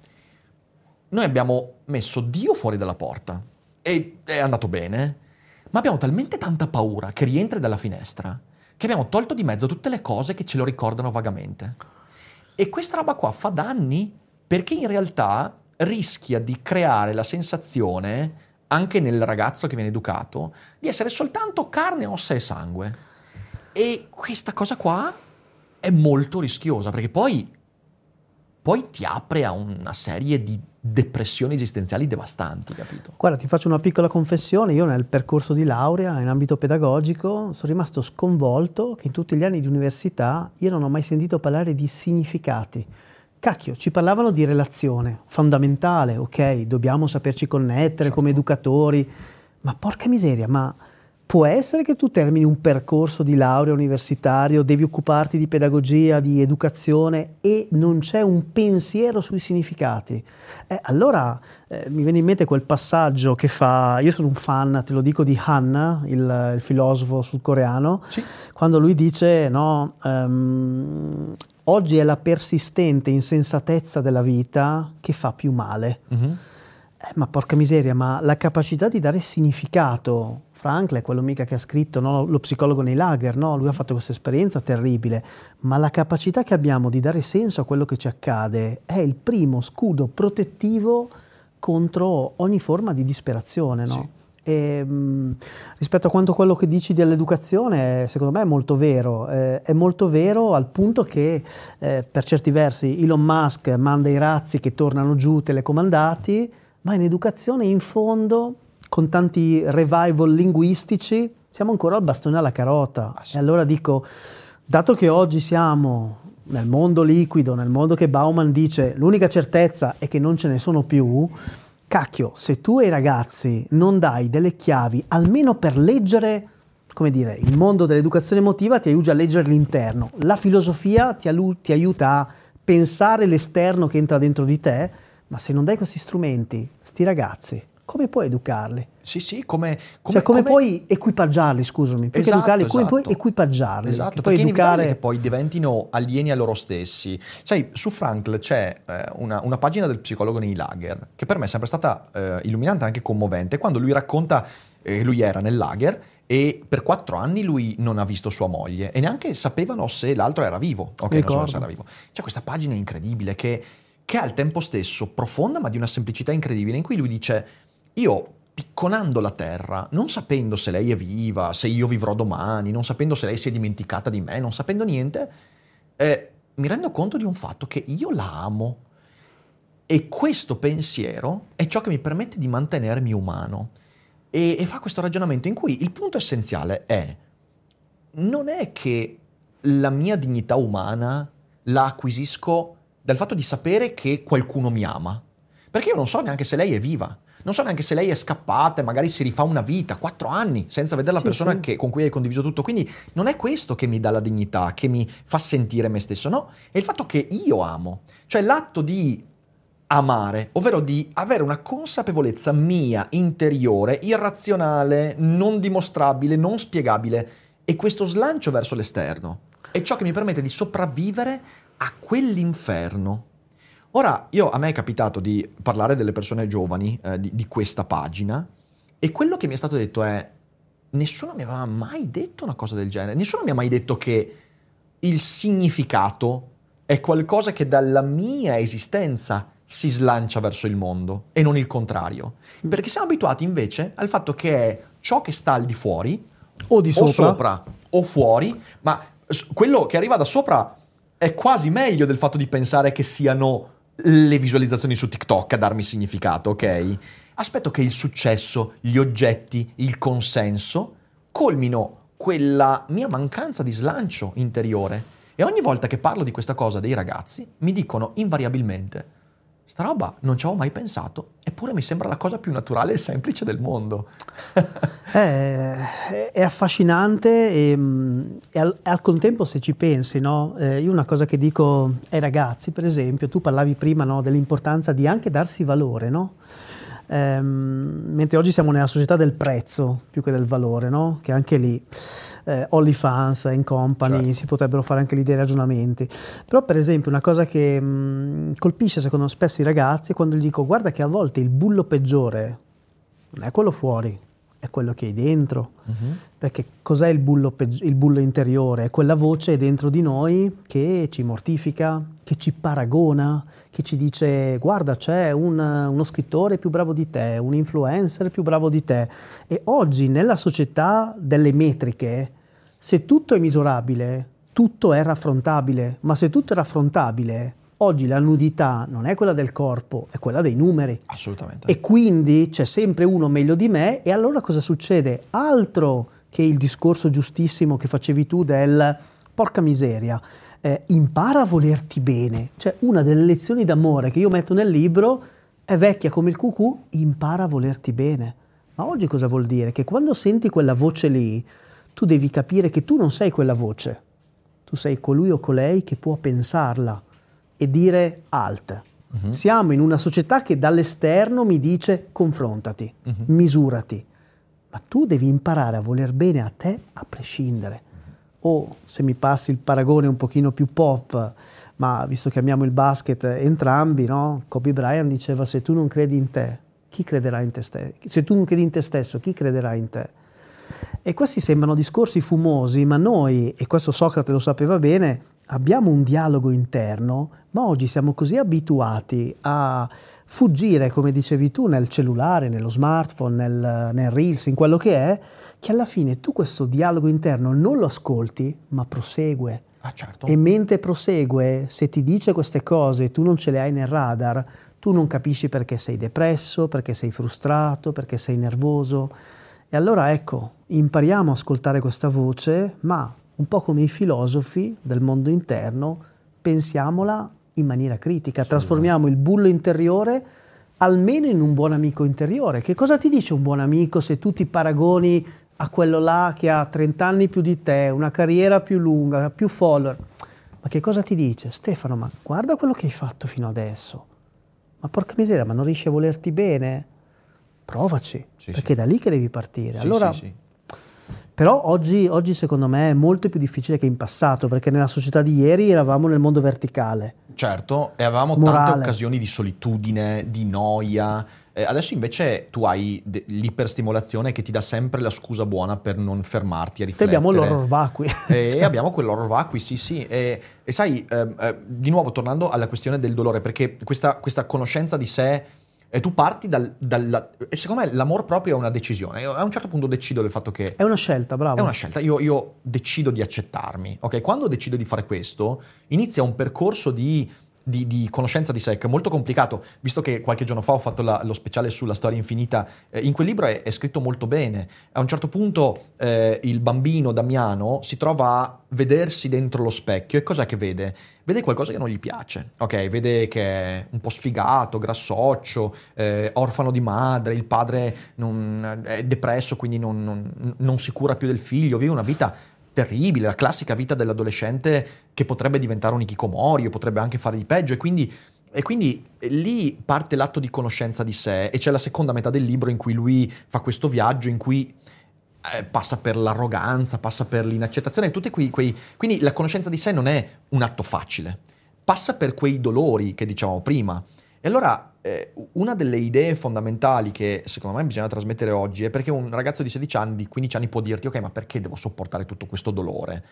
noi abbiamo messo Dio fuori dalla porta e è andato bene, ma abbiamo talmente tanta paura che rientri dalla finestra che abbiamo tolto di mezzo tutte le cose che ce lo ricordano vagamente. E questa roba qua fa danni perché in realtà rischia di creare la sensazione, anche nel ragazzo che viene educato, di essere soltanto carne, ossa e sangue. E questa cosa qua è molto rischiosa perché poi, poi ti apre a una serie di depressioni esistenziali devastanti, capito? Guarda, ti faccio una piccola confessione, io nel percorso di laurea in ambito pedagogico sono rimasto sconvolto che in tutti gli anni di università io non ho mai sentito parlare di significati. Cacchio, ci parlavano di relazione, fondamentale, ok, dobbiamo saperci connettere Certo. come educatori, ma porca miseria, ma può essere che tu termini un percorso di laurea universitario, devi occuparti di pedagogia, di educazione e non c'è un pensiero sui significati? Eh, allora eh, mi viene in mente quel passaggio che fa, io sono un fan, te lo dico, di Han, il, il filosofo sudcoreano, Sì. quando lui dice no, ehm, oggi è la persistente insensatezza della vita che fa più male. Mhm. Eh, ma porca miseria, ma la capacità di dare significato, Frankl è quello mica che ha scritto no, lo psicologo nei lager, no? lui ha fatto questa esperienza terribile, ma la capacità che abbiamo di dare senso a quello che ci accade è il primo scudo protettivo contro ogni forma di disperazione. No? Sì. E, mh, rispetto a quanto quello che dici dell'educazione, secondo me è molto vero. Eh, è molto vero al punto che, eh, per certi versi, Elon Musk manda i razzi che tornano giù telecomandati, ma in educazione, in fondo, con tanti revival linguistici, siamo ancora al bastone alla carota. Ah, sì. E allora dico, dato che oggi siamo nel mondo liquido, nel mondo che Bauman dice l'unica certezza è che non ce ne sono più, cacchio, se tu ai ragazzi non dai delle chiavi, almeno per leggere, come dire, il mondo dell'educazione emotiva ti aiuta a leggere l'interno, la filosofia ti, alu- ti aiuta a pensare l'esterno che entra dentro di te, ma se non dai questi strumenti, sti ragazzi, come puoi educarli? Sì, sì, come... cioè, come, puoi equipaggiarli, scusami, più Esatto, educarli, come puoi esatto. equipaggiarli? Esatto, puoi educare... che poi diventino alieni a loro stessi. Sai, su Frankl c'è eh, una, una pagina del psicologo nei lager, che per me è sempre stata eh, illuminante e anche commovente, quando lui racconta, eh, lui era nel lager e per quattro anni lui non ha visto sua moglie e neanche sapevano se l'altro era vivo. Ok, non sapevano se era vivo. C'è questa pagina incredibile che, che è al tempo stesso profonda ma di una semplicità incredibile, in cui lui dice, io picconando la terra, non sapendo se lei è viva, se io vivrò domani, non sapendo se lei si è dimenticata di me, non sapendo niente, eh, mi rendo conto di un fatto che io la amo. E questo pensiero è ciò che mi permette di mantenermi umano. E, e fa questo ragionamento in cui il punto essenziale è, non è che la mia dignità umana la acquisisco dal fatto di sapere che qualcuno mi ama. Perché io non so neanche se lei è viva. Non so neanche se lei è scappata e magari si rifà una vita, quattro anni, senza vedere la Sì, persona sì. che- con cui hai condiviso tutto. Quindi non è questo che mi dà la dignità, che mi fa sentire me stesso, no? È il fatto che io amo. Cioè l'atto di amare, ovvero di avere una consapevolezza mia interiore, irrazionale, non dimostrabile, non spiegabile, e questo slancio verso l'esterno è ciò che mi permette di sopravvivere a quell'inferno. Ora, io, a me è capitato di parlare delle persone giovani eh, di, di questa pagina e quello che mi è stato detto è nessuno mi aveva mai detto una cosa del genere, nessuno mi ha mai detto che il significato è qualcosa che dalla mia esistenza si slancia verso il mondo e non il contrario. Perché siamo abituati invece al fatto che è ciò che sta al di fuori O di o sopra. sopra o fuori, ma quello che arriva da sopra è quasi meglio del fatto di pensare che siano le visualizzazioni su TikTok a darmi significato, ok? Aspetto che il successo, gli oggetti, il consenso colmino quella mia mancanza di slancio interiore. E ogni volta che parlo di questa cosa dei ragazzi, mi dicono invariabilmente: Sta roba non ci avevo mai pensato, eppure mi sembra la cosa più naturale e semplice del mondo. *laughs* Eh, è affascinante e, mh, e al, al contempo se ci pensi, no? Eh, io una cosa che dico ai ragazzi, per esempio, tu parlavi prima no, dell'importanza di anche darsi valore, no? Ehm, mentre oggi siamo nella società del prezzo più che del valore? Che anche lì eh, OnlyFans and Company Certo. si potrebbero fare anche lì dei ragionamenti. Però, per esempio, una cosa che mh, colpisce secondo me spesso i ragazzi è quando gli dico guarda che a volte il bullo peggiore non è quello fuori, è quello che hai dentro. Perché cos'è il bullo, peggi- il bullo interiore? È quella voce dentro di noi che ci mortifica, che ci paragona, che ci dice guarda c'è un- uno scrittore più bravo di te, un influencer più bravo di te. E oggi nella società delle metriche, se tutto è misurabile, tutto è raffrontabile, ma se tutto è raffrontabile, oggi la nudità non è quella del corpo, è quella dei numeri. Assolutamente. E quindi c'è sempre uno meglio di me e allora cosa succede? Altro che il discorso giustissimo che facevi tu del porca miseria, eh, impara a volerti bene. Cioè una delle lezioni d'amore che io metto nel libro è vecchia come il cucù, impara a volerti bene. Ma oggi cosa vuol dire? Che quando senti quella voce lì, tu devi capire che tu non sei quella voce, tu sei colui o colei che può pensarla e dire alt. Siamo in una società che dall'esterno mi dice confrontati, misurati, ma tu devi imparare a voler bene a te a prescindere. O se mi passi il paragone un pochino più pop, ma visto che amiamo il basket entrambi, no? Kobe Bryant diceva se tu non credi in te, chi crederà in te stesso? Se tu non credi in te stesso, chi crederà in te? E questi sembrano discorsi fumosi, ma noi, e questo Socrate lo sapeva bene, abbiamo un dialogo interno, ma oggi siamo così abituati a fuggire, come dicevi tu, nel cellulare, nello smartphone, nel, nel Reels, in quello che è, che alla fine tu questo dialogo interno non lo ascolti, ma prosegue. Ah, certo. E mentre prosegue, se ti dice queste cose e tu non ce le hai nel radar, tu non capisci perché sei depresso, perché sei frustrato, perché sei nervoso. E allora ecco, impariamo a ascoltare questa voce, ma un po' come i filosofi del mondo interno, pensiamola in maniera critica, trasformiamo il bullo interiore almeno in un buon amico interiore. Che cosa ti dice un buon amico se tu ti paragoni a quello là che ha 30 anni più di te, una carriera più lunga, più follower? Ma che cosa ti dice? Stefano, ma guarda quello che hai fatto fino adesso. Ma porca miseria, ma non riesci a volerti bene? Provaci, Sì, perché sì. è da lì che devi partire. Sì, allora, però oggi, oggi secondo me è molto più difficile che in passato, perché nella società di ieri eravamo nel mondo verticale. Certo, e avevamo Morale. tante occasioni di solitudine, di noia. Eh, adesso invece tu hai de- l'iperstimolazione che ti dà sempre la scusa buona per non fermarti a Te riflettere. *laughs* abbiamo l'horror vacui. E abbiamo quell'horror vacui, sì, sì. E, e sai, ehm, eh, di nuovo tornando alla questione del dolore, perché questa, questa conoscenza di sé, eh, tu parti dal, dalla... e secondo me l'amor proprio è una decisione. Io a un certo punto decido del fatto che È una scelta, bravo. è una scelta, io, io decido di accettarmi, ok? Quando decido di fare questo, inizia un percorso di, di- di conoscenza di sé che è molto complicato, visto che qualche giorno fa ho fatto la- lo speciale sulla storia infinita, eh, in quel libro è, è scritto molto bene. A un certo punto eh, il bambino Damiano si trova a vedersi dentro lo specchio e cos'è che vede? Vede qualcosa che non gli piace, ok? Vede che è un po' sfigato, grassoccio, eh, orfano di madre, il padre non- è depresso, quindi non, non- non si cura più del figlio, vive una vita terribile, la classica vita dell'adolescente che potrebbe diventare un ikikomori o potrebbe anche fare di peggio e quindi, e quindi lì parte l'atto di conoscenza di sé e c'è la seconda metà del libro in cui lui fa questo viaggio in cui eh, passa per l'arroganza, passa per l'inaccettazione, tutti quei, quei- quindi la conoscenza di sé non è un atto facile, passa per quei dolori che dicevamo prima. E allora eh, una delle idee fondamentali che secondo me bisogna trasmettere oggi è perché un ragazzo di 16 anni, di 15 anni può dirti ok ma perché devo sopportare tutto questo dolore?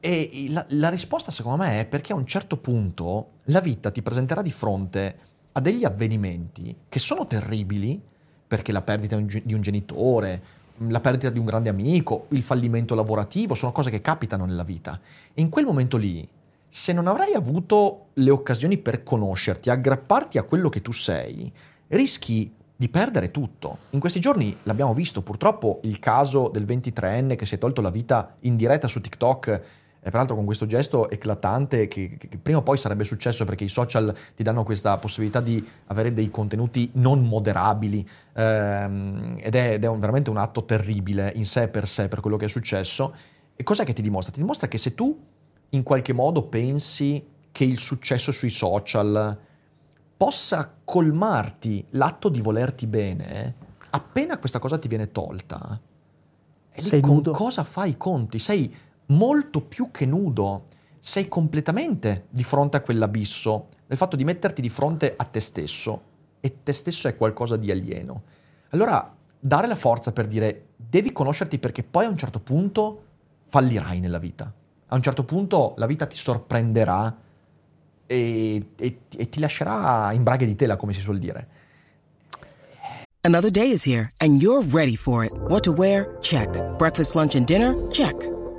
E la, la risposta secondo me è perché a un certo punto la vita ti presenterà di fronte a degli avvenimenti che sono terribili, perché la perdita di un genitore, la perdita di un grande amico, il fallimento lavorativo, sono cose che capitano nella vita. E in quel momento lì, se non avrai avuto le occasioni per conoscerti, aggrapparti a quello che tu sei, rischi di perdere tutto. In questi giorni l'abbiamo visto, purtroppo, il caso del 23enne che si è tolto la vita in diretta su TikTok e peraltro con questo gesto eclatante che, che- prima o poi sarebbe successo perché i social ti danno questa possibilità di avere dei contenuti non moderabili ehm, ed è, ed è un- veramente un atto terribile in sé per sé per quello che è successo. E cos'è che ti dimostra? Ti dimostra che se tu in qualche modo pensi che il successo sui social possa colmarti l'atto di volerti bene, appena questa cosa ti viene tolta, e lì Sei con nudo. cosa fai i conti? Sei molto più che nudo, sei completamente di fronte a quell'abisso, nel fatto di metterti di fronte a te stesso e te stesso è qualcosa di alieno. Allora, dare la forza per dire devi conoscerti perché poi a un certo punto fallirai nella vita. A un certo punto la vita ti sorprenderà e, e- e ti lascerà in braghe di tela, come si suol dire. Another day is here, and you're ready for it. What to wear? Check. Breakfast, lunch, and dinner? Check.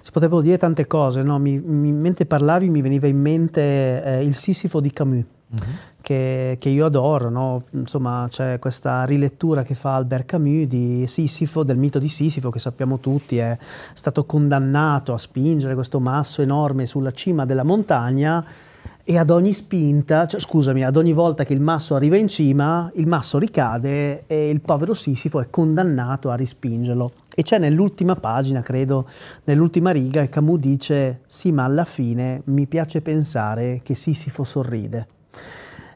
si potrebbero dire tante cose, no? Mi- mi- mentre parlavi mi veniva in mente eh, il Sisifo di Camus, che, che io adoro, no? insomma c'è questa rilettura che fa Albert Camus di Sisifo, del mito di Sisifo che sappiamo tutti è stato condannato a spingere questo masso enorme sulla cima della montagna e ad ogni spinta, cioè, scusami, ad ogni volta che il masso arriva in cima, il masso ricade e il povero Sisifo è condannato a rispingerlo. E c'è nell'ultima pagina, credo, nell'ultima riga, Camus dice: Sì, ma alla fine mi piace pensare che Sisifo sorride.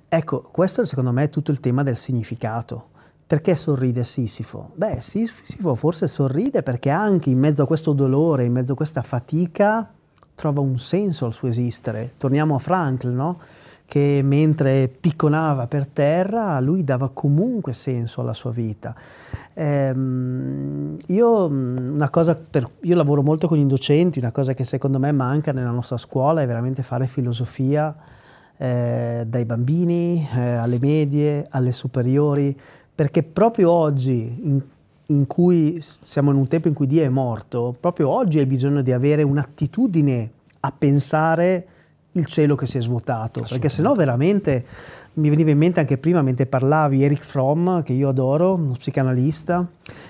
Ecco, questo secondo me è tutto il tema del significato. Perché sorride Sisifo? Beh, Sisifo forse sorride perché anche in mezzo a questo dolore, in mezzo a questa fatica, trova un senso al suo esistere. Torniamo a Frankl, no? Che mentre picconava per terra, lui dava comunque senso alla sua vita. Ehm, io, per- io lavoro molto con i docenti, una cosa che secondo me manca nella nostra scuola è veramente fare filosofia eh, dai bambini eh, alle medie, alle superiori, perché proprio oggi, in, in cui siamo in un tempo in cui Dio è morto, proprio oggi hai bisogno di avere un'attitudine a pensare il cielo che si è svuotato, perché sennò veramente mi veniva in mente anche prima mentre parlavi Eric Fromm, che io adoro, uno psicanalista,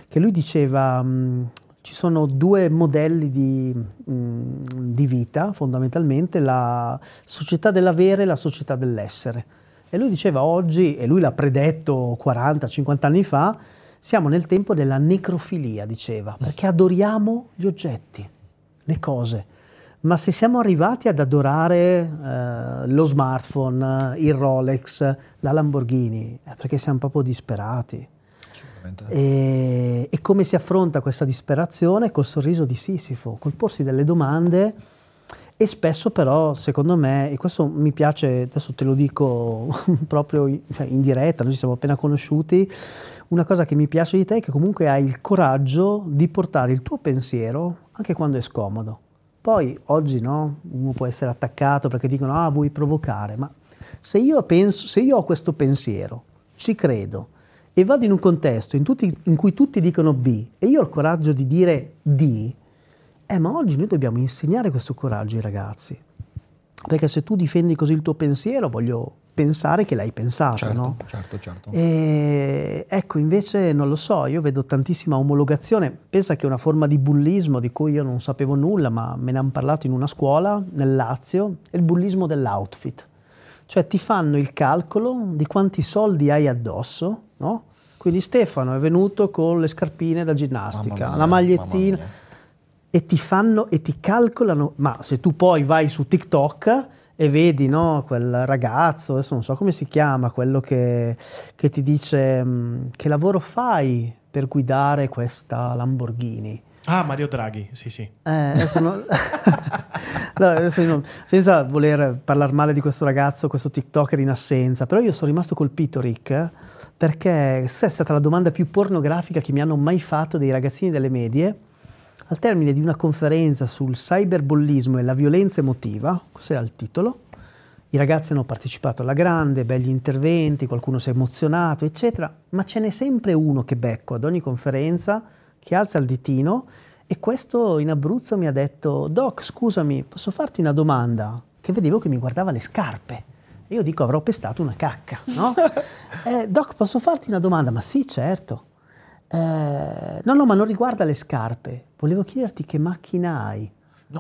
che lui diceva mh, ci sono due modelli di, mh, di vita fondamentalmente, la società dell'avere e la società dell'essere. E lui diceva oggi, e lui l'ha predetto 40-50 anni fa, siamo nel tempo della necrofilia, diceva, perché adoriamo gli oggetti, le cose. Ma se siamo arrivati ad adorare eh, lo smartphone, il Rolex, la Lamborghini, è perché siamo proprio disperati. E, e come si affronta questa disperazione? Col sorriso di Sisifo, col porsi delle domande e spesso però, secondo me, e questo mi piace, adesso te lo dico *laughs* proprio in, cioè, in diretta, noi ci siamo appena conosciuti, una cosa che mi piace di te è che comunque hai il coraggio di portare il tuo pensiero anche quando è scomodo. Poi oggi no, uno può essere attaccato perché dicono ah vuoi provocare, ma se io penso, se io ho questo pensiero, ci credo e vado in un contesto in, tutti- in cui tutti dicono B e io ho il coraggio di dire D, eh ma oggi noi dobbiamo insegnare questo coraggio ai ragazzi. Perché se tu difendi così il tuo pensiero, voglio pensare che l'hai pensato, Certo, no? certo, certo. E ecco, invece non lo so, io vedo tantissima omologazione. Pensa che è una forma di bullismo di cui io non sapevo nulla, ma me ne hanno parlato in una scuola nel Lazio, è il bullismo dell'outfit. Cioè ti fanno il calcolo di quanti soldi hai addosso, no? Quindi Stefano è venuto con le scarpine da ginnastica, mia, la magliettina e ti fanno e ti calcolano, ma se tu poi vai su TikTok e vedi no, quel ragazzo, adesso non so come si chiama, quello che, che ti dice "Mm, che lavoro fai per guidare questa Lamborghini? Ah, Mario Draghi, sì, sì. Eh, non- *laughs* No, non- senza voler parlare male di questo ragazzo, questo TikToker in assenza, però io sono rimasto colpito, Rick, perché questa è stata la domanda più pornografica che mi hanno mai fatto dei ragazzini delle medie. Al termine di una conferenza sul cyberbullismo e la violenza emotiva, questo era il titolo, i ragazzi hanno partecipato alla grande, belli interventi, qualcuno si è emozionato, eccetera, ma ce n'è sempre uno che becco ad ogni conferenza, che alza il ditino e questo in Abruzzo mi ha detto, Doc, scusami, posso farti una domanda? Che vedevo che mi guardava le scarpe. E io dico avrò pestato una cacca, no? *laughs* Eh, doc, posso farti una domanda? Ma sì, certo. Eh, no, no, ma non riguarda le scarpe. Volevo chiederti che macchina hai.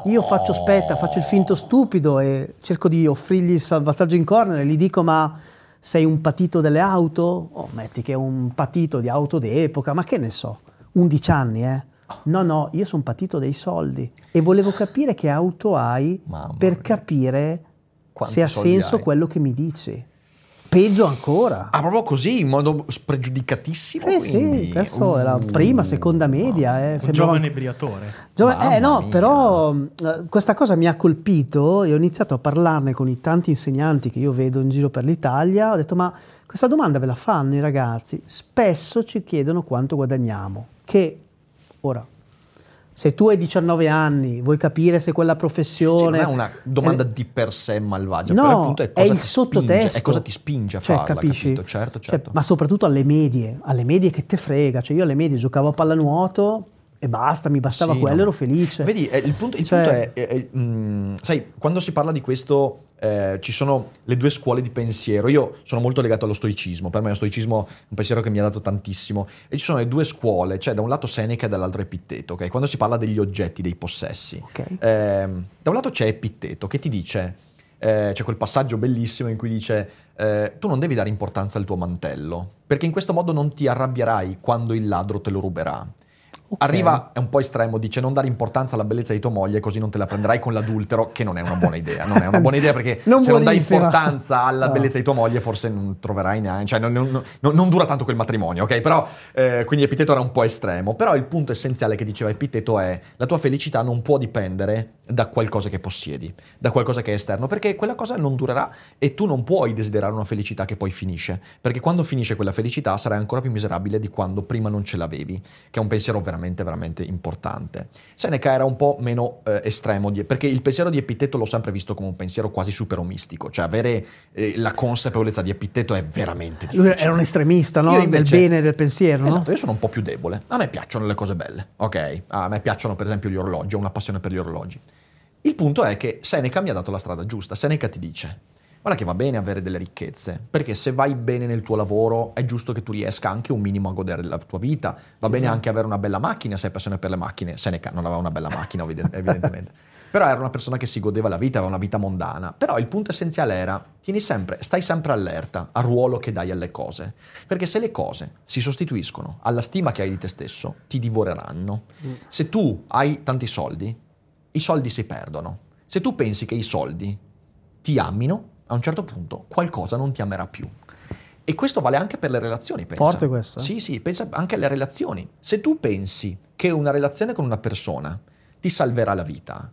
Io faccio aspetta, faccio il finto stupido e cerco di offrirgli il salvataggio in corner e gli dico ma sei un patito delle auto? Oh, metti che è un patito di auto d'epoca, ma che ne so, 11 anni, eh? No, no, io sono patito dei soldi e volevo capire che auto hai Mamma per mia. capire Quanti se ha senso hai. quello che mi dici. Peggio ancora. Ah, proprio così, in modo spregiudicatissimo. Eh quindi. sì, adesso era prima, seconda media. Eh, Un sembrava- giovane briatore. Giova- Mamma eh no, mia. però eh, questa cosa mi ha colpito e ho iniziato a parlarne con i tanti insegnanti che io vedo in giro per l'Italia. Ho detto, ma questa domanda ve la fanno i ragazzi? Spesso ci chiedono quanto guadagniamo. Che ora, se tu hai 19 anni, vuoi capire se quella Sì, professione... non è una domanda di per sé malvagia, No, però il punto è è cosa il ti sottotesto. spinge, è cosa ti spinge a Cioè, farla, capisci? capito? Certo, Cioè, certo. ma soprattutto alle medie, alle medie che te frega. Cioè io alle medie giocavo a pallanuoto e basta, mi bastava Sì, quello, no. ero felice. Vedi, eh, il punto, il Cioè- punto è, è- è, mm, sai, quando si parla di questo, eh, ci sono le due scuole di pensiero. Io sono molto legato allo stoicismo, per me lo stoicismo è un pensiero che mi ha dato tantissimo. E ci sono le due scuole, cioè da un lato Seneca e dall'altro Epitteto, ok? Quando si parla degli oggetti, dei possessi. Ok. Ehm, da un lato c'è Epitteto che ti dice, eh, c'è quel passaggio bellissimo in cui dice, eh, tu non devi dare importanza al tuo mantello, perché in questo modo non ti arrabbierai quando il ladro te lo ruberà. Ok. Arriva, è un po' estremo, dice non dare importanza alla bellezza di tua moglie così non te la prenderai con l'adultero, che non è una buona idea. Non è una buona idea perché *laughs* Non se non dai buonissima. importanza alla No. bellezza di tua moglie forse non troverai neanche, cioè non, non- non- non dura tanto quel matrimonio, ok? Però, eh, quindi Epiteto era un po' estremo. Però il punto essenziale che diceva Epiteto è la tua felicità non può dipendere da qualcosa che possiedi, da qualcosa che è esterno, perché quella cosa non durerà e tu non puoi desiderare una felicità che poi finisce, perché quando finisce quella felicità sarai ancora più miserabile di quando prima non ce l'avevi, che è un pensiero veramente, veramente importante. Seneca era un po' meno eh, estremo, di- perché il pensiero di Epitteto l'ho sempre visto come un pensiero quasi superomistico, cioè avere eh, la consapevolezza di Epitteto è veramente Lui difficile. era un estremista, no? Io Del invece- bene del pensiero, no? Esatto, io sono un po' più debole. A me piacciono le cose belle, ok? A me piacciono per esempio gli orologi, ho una passione per gli orologi. Il punto è che Seneca mi ha dato la strada giusta. Seneca ti dice, guarda che va bene avere delle ricchezze, perché se vai bene nel tuo lavoro è giusto che tu riesca anche un minimo a godere della tua vita. Va bene anche avere una bella macchina se hai passione per le macchine. Seneca non aveva una bella macchina *laughs* evidentemente. Però era una persona che si godeva la vita, aveva una vita mondana. Però il punto essenziale era, tieni sempre, stai sempre allerta al ruolo che dai alle cose. Perché se le cose si sostituiscono alla stima che hai di te stesso, ti divoreranno. Se tu hai tanti soldi, i soldi si perdono. Se tu pensi che i soldi ti ammino, a un certo punto qualcosa non ti amerà più. E questo vale anche per le relazioni, pensa. Forte questo, eh? Sì, sì, pensa anche alle relazioni. Se tu pensi che una relazione con una persona ti salverà la vita,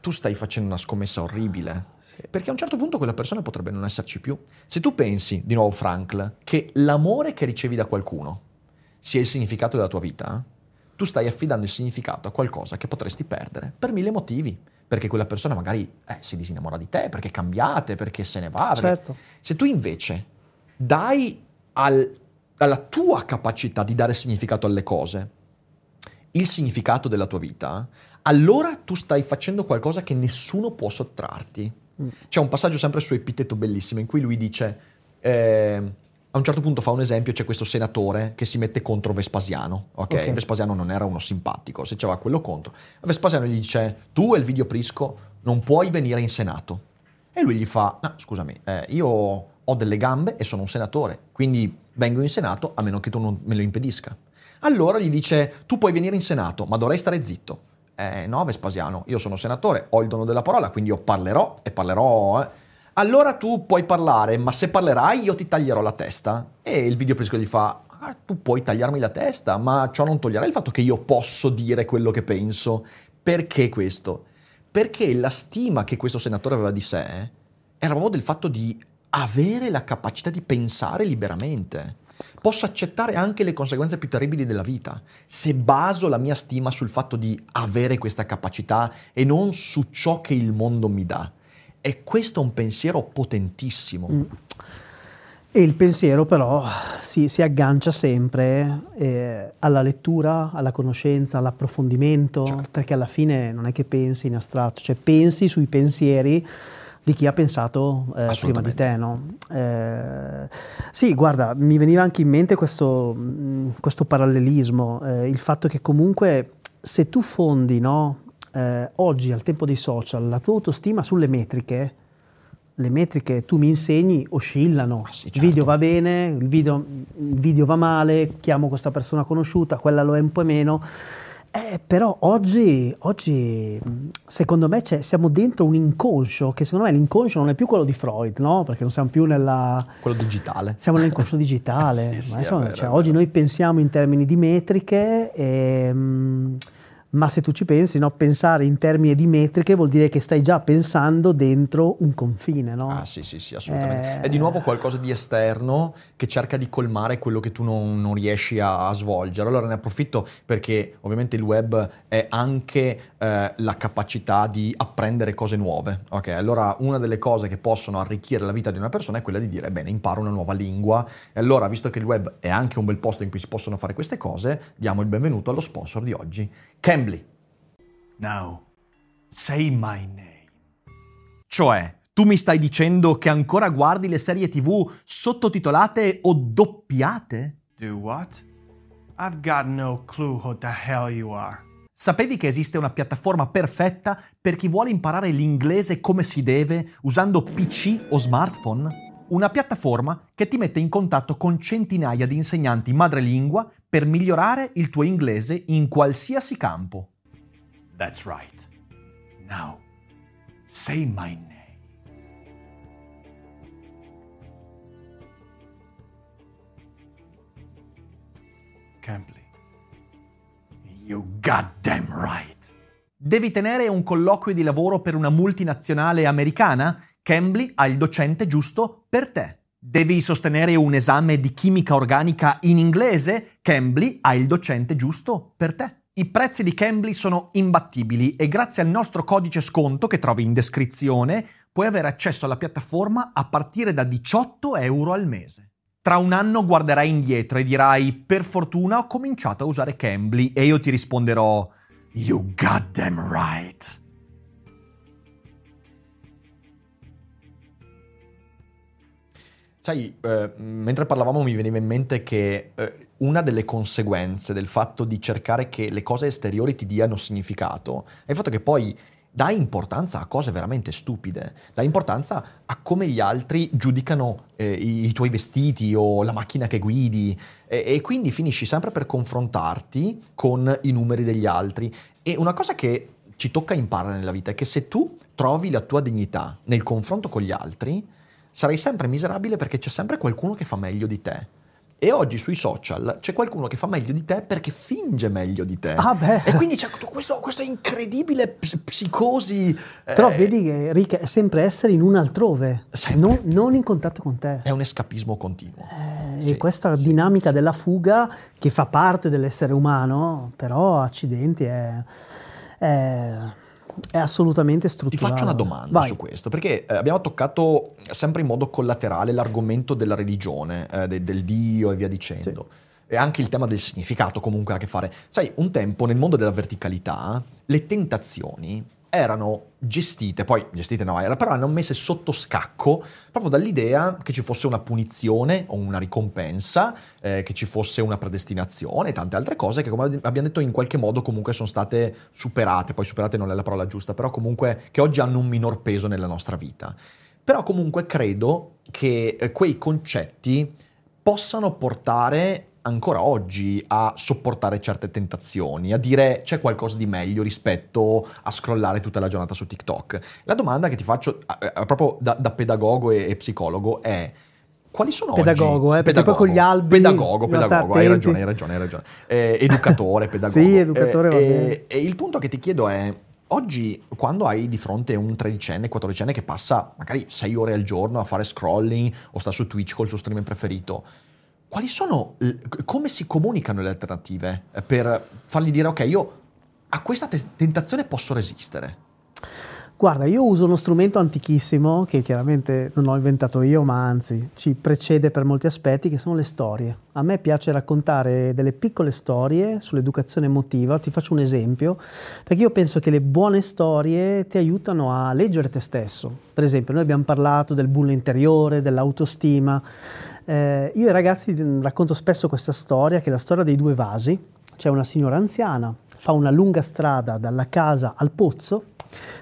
tu stai facendo una scommessa orribile. Perché a un certo punto quella persona potrebbe non esserci più. Se tu pensi, di nuovo Frankl, che l'amore che ricevi da qualcuno sia il significato della tua vita, tu stai affidando il significato a qualcosa che potresti perdere per mille motivi. Perché quella persona magari eh, si disinnamora di te, perché cambiate, perché se ne va. perché- Certo. Se tu invece dai al- alla tua capacità di dare significato alle cose il significato della tua vita, allora tu stai facendo qualcosa che nessuno può sottrarti. C'è un passaggio sempre su Epiteto bellissimo in cui lui dice, eh, a un certo punto fa un esempio, c'è questo senatore che si mette contro Vespasiano, ok? Ok. Vespasiano non era uno simpatico, se c'era quello contro. Vespasiano gli dice, tu Elvidio Prisco non puoi venire in Senato. E lui gli fa, no scusami, eh, io ho delle gambe e sono un senatore, quindi vengo in Senato a meno che tu non me lo impedisca. Allora gli dice, tu puoi venire in Senato, ma dovrai stare zitto. Eh no, Vespasiano, io sono senatore, ho il dono della parola, quindi io parlerò e parlerò. eh. Allora tu puoi parlare, ma se parlerai io ti taglierò la testa. E il videoprisco gli fa, "Ah, tu puoi tagliarmi la testa, ma ciò non toglierà il fatto che io posso dire quello che penso. Perché questo? Perché la stima che questo senatore aveva di sé era proprio del fatto di avere la capacità di pensare liberamente. Posso accettare anche le conseguenze più terribili della vita se baso la mia stima sul fatto di avere questa capacità e non su ciò che il mondo mi dà. E questo è un pensiero potentissimo. E il pensiero però si, si aggancia sempre eh, alla lettura, alla conoscenza, all'approfondimento, Certo. perché alla fine non è che pensi in astratto, cioè pensi sui pensieri di chi ha pensato eh, prima di te. No? Eh, sì, guarda, mi veniva anche in mente questo, mh, questo parallelismo, eh, il fatto che comunque se tu fondi no, eh, oggi al tempo dei social la tua autostima sulle metriche, le metriche tu mi insegni oscillano, Ah sì, il certo. video va bene, il video, il video va male, chiamo questa persona conosciuta, quella lo è un po' meno. Eh, però oggi, oggi, mh, secondo me siamo dentro un inconscio, che secondo me l'inconscio non è più quello di Freud, no? Perché non siamo più nella... Quello digitale. Siamo nell'inconscio digitale. *laughs* Sì, sì, insomma, vero, cioè, oggi noi pensiamo in termini di metriche, e, mm, ma se tu ci pensi, no? pensare in termini di metriche vuol dire che stai già pensando dentro un confine. No? Ah sì sì sì assolutamente. Eh. È di nuovo qualcosa di esterno che cerca di colmare quello che tu non, non riesci a, a svolgere. Allora ne approfitto perché ovviamente il web è anche eh, la capacità di apprendere cose nuove. Ok, allora una delle cose che possono arricchire la vita di una persona è quella di dire bene imparo una nuova lingua. E allora visto che il web è anche un bel posto in cui si possono fare queste cose, diamo il benvenuto allo sponsor di oggi, Cambly. Now, say my name. Cioè, tu mi stai dicendo che ancora guardi le serie TV sottotitolate o doppiate? Do what? I've got no clue who the hell you are. Sapevi che esiste una piattaforma perfetta per chi vuole imparare l'inglese come si deve usando PC o smartphone? Una piattaforma che ti mette in contatto con centinaia di insegnanti madrelingua per migliorare il tuo inglese in qualsiasi campo. That's right. Now, say my name. Cambly. You goddamn right. Devi tenere un colloquio di lavoro per una multinazionale americana? Cambly ha il docente giusto per te. Devi sostenere un esame di chimica organica in inglese? Cambly ha il docente giusto per te. I prezzi di Cambly sono imbattibili e grazie al nostro codice sconto che trovi in descrizione puoi avere accesso alla piattaforma a partire da 18 euro al mese. Tra un anno guarderai indietro e dirai per fortuna ho cominciato a usare Cambly e io ti risponderò You goddamn right. Sai, eh, mentre parlavamo mi veniva in mente che eh, una delle conseguenze del fatto di cercare che le cose esteriori ti diano significato è il fatto che poi dai importanza a cose veramente stupide, dai importanza a come gli altri giudicano eh, i, i tuoi vestiti o la macchina che guidi e, e quindi finisci sempre per confrontarti con i numeri degli altri. E una cosa che ci tocca imparare nella vita è che se tu trovi la tua dignità nel confronto con gli altri, sarai sempre miserabile perché c'è sempre qualcuno che fa meglio di te. E oggi sui social c'è qualcuno che fa meglio di te perché finge meglio di te. Ah, beh. E quindi c'è questo- questa incredibile ps- psicosi. Però eh, vedi che Rick è sempre essere in un altrove, non, non in contatto con te. È un escapismo continuo. Eh, Sì, e questa dinamica della fuga che fa parte dell'essere umano, però accidenti è, è, è assolutamente Ti strutturale. faccio una domanda Vai. su questo, perché eh, abbiamo toccato sempre in modo collaterale l'argomento della religione, eh, de- del Dio e via dicendo. E anche il tema del significato comunque ha a che fare. Sai, un tempo nel mondo della verticalità le tentazioni erano gestite, poi gestite no, però erano messe sotto scacco proprio dall'idea che ci fosse una punizione o una ricompensa, eh, che ci fosse una predestinazione e tante altre cose che come abbiamo detto in qualche modo comunque sono state superate, poi superate non è la parola giusta, però comunque che oggi hanno un minor peso nella nostra vita. Però comunque credo che eh, quei concetti possano portare ancora oggi a sopportare certe tentazioni, a dire c'è qualcosa di meglio rispetto a scrollare tutta la giornata su TikTok. La domanda che ti faccio eh, eh, proprio da, da pedagogo e, e psicologo è quali sono Pedagogo, oggi... eh, poi con gli albi Pedagogo, pedagogo, hai ragione, hai ragione, hai ragione. Eh, educatore, *laughs* pedagogo. Sì, educatore Eh, e- e il punto che ti chiedo è, oggi quando hai di fronte un tredicenne, quattordicenne che passa magari sei ore al giorno a fare scrolling o sta su Twitch col suo streamer preferito, quali sono, come si comunicano le alternative eh, per fargli dire ok, io a questa te- tentazione posso resistere? Guarda, io uso uno strumento antichissimo che chiaramente non ho inventato io, ma anzi ci precede per molti aspetti, che sono le storie. A me piace raccontare delle piccole storie sull'educazione emotiva. Ti faccio un esempio, perché io penso che le buone storie ti aiutano a leggere te stesso. Per esempio, noi abbiamo parlato del bullo interiore, dell'autostima. Eh, io ai ragazzi racconto spesso questa storia, che è la storia dei due vasi. C'è una signora anziana, fa una lunga strada dalla casa al pozzo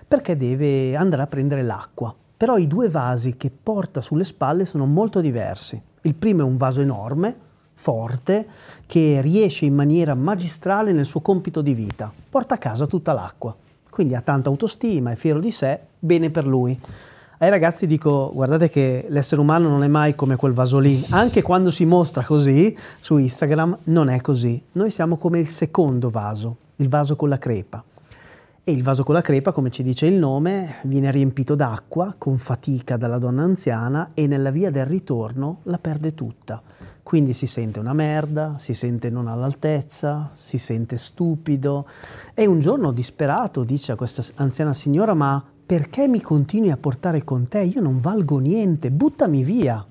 perché deve andare a prendere l'acqua. Però i due vasi che porta sulle spalle sono molto diversi. Il primo è un vaso enorme, forte, che riesce in maniera magistrale nel suo compito di vita. Porta a casa tutta l'acqua. Quindi ha tanta autostima, è fiero di sé, bene per lui. Ai ragazzi dico, guardate che l'essere umano non è mai come quel vaso lì, anche quando si mostra così su Instagram non è così. Noi siamo come il secondo vaso, il vaso con la crepa. E il vaso con la crepa, come ci dice il nome, viene riempito d'acqua con fatica dalla donna anziana e nella via del ritorno la perde tutta. Quindi si sente una merda, si sente non all'altezza, si sente stupido e un giorno disperato dice a questa anziana signora ma perché mi continui a portare con te? Io non valgo niente, buttami via.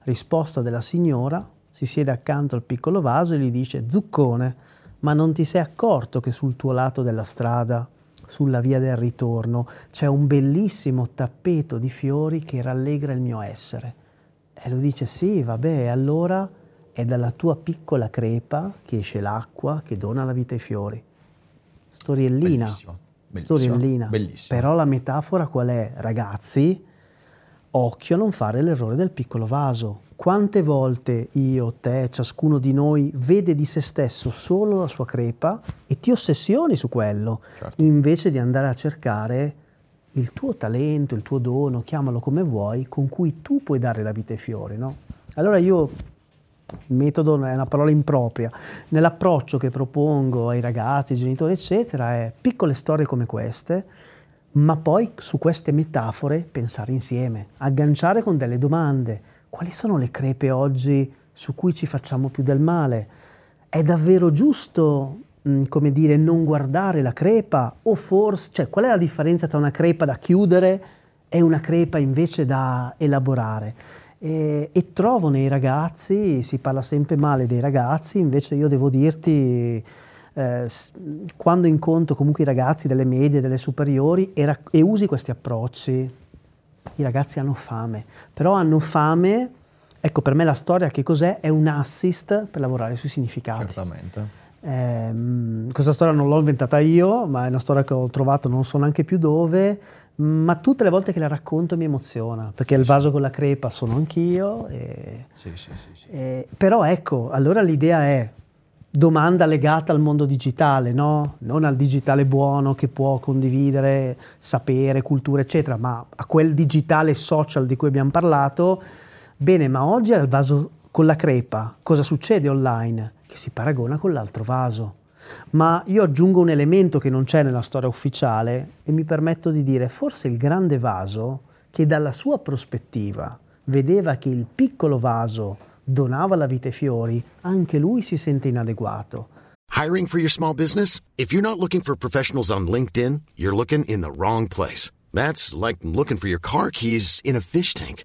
Risposta della signora, si siede accanto al piccolo vaso e gli dice zuccone, ma non ti sei accorto che sul tuo lato della strada sulla via del ritorno c'è un bellissimo tappeto di fiori che rallegra il mio essere. E lui dice sì, vabbè, allora è dalla tua piccola crepa che esce l'acqua che dona la vita ai fiori. Storiellina. Bellissimo, bellissimo, Storiellina. bellissimo. Però la metafora qual è? Ragazzi, occhio a non fare l'errore del piccolo vaso. Quante volte io, te, ciascuno di noi vede di se stesso solo la sua crepa e ti ossessioni su quello, Certo. invece di andare a cercare il tuo talento, il tuo dono, chiamalo come vuoi, con cui tu puoi dare la vita ai fiori, no? Allora io, metodo è una parola impropria, nell'approccio che propongo ai ragazzi, ai genitori, eccetera, è piccole storie come queste, ma poi su queste metafore pensare insieme, agganciare con delle domande. Quali sono le crepe oggi su cui ci facciamo più del male? È davvero giusto, mh, come dire, non guardare la crepa? O forse, cioè, qual è la differenza tra una crepa da chiudere e una crepa invece da elaborare? E, e trovo nei ragazzi, si parla sempre male dei ragazzi, invece io devo dirti, eh, quando incontro comunque i ragazzi delle medie, delle superiori e, e usi questi approcci, i ragazzi hanno fame, però hanno fame, ecco per me la storia che cos'è? È un assist per lavorare sui significati. Certamente. Ehm, questa storia non l'ho inventata io, ma è una storia che ho trovato non so neanche più dove, ma tutte le volte che la racconto mi emoziona, perché il vaso con la crepa sono anch'io. E, Sì, sì, sì, e- però ecco, allora l'idea è domanda legata al mondo digitale, no? non al digitale buono che può condividere sapere, cultura, eccetera, ma a quel digitale social di cui abbiamo parlato. Bene, ma oggi al vaso con la crepa, cosa succede online? Che si paragona con l'altro vaso. Ma io aggiungo un elemento che non c'è nella storia ufficiale e mi permetto di dire, forse il grande vaso, che dalla sua prospettiva vedeva che il piccolo vaso donava la vita ai fiori, anche lui si sente inadeguato. Hiring for your small business? If you're not looking for professionals on LinkedIn, you're looking in the wrong place. That's like looking for your car keys in a fish tank.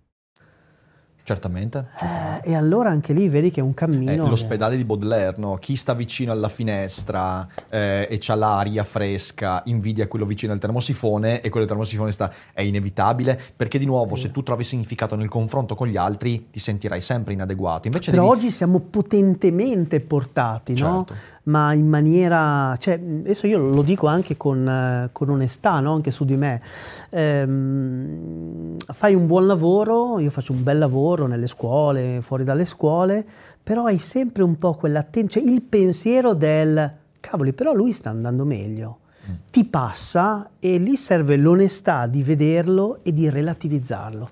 Certamente. Eh, e allora anche lì vedi che è un Eh, cammino. l'ospedale di Baudelaire, no? Chi sta vicino alla finestra eh, e c'ha l'aria fresca, invidia quello vicino al termosifone e quello del termosifone sta, è inevitabile perché di nuovo se tu trovi significato nel confronto con gli altri ti sentirai sempre inadeguato. Invece Però devi... oggi siamo potentemente portati, no? Certo. Ma in maniera, cioè, adesso io lo dico anche con, eh, con onestà, no? anche su di me. Ehm, fai un buon lavoro, io faccio un bel lavoro nelle scuole, fuori dalle scuole, però hai sempre un po' quell'attenzione, cioè il pensiero del cavoli, però lui sta andando meglio. Ti passa e lì serve l'onestà di vederlo e di relativizzarlo.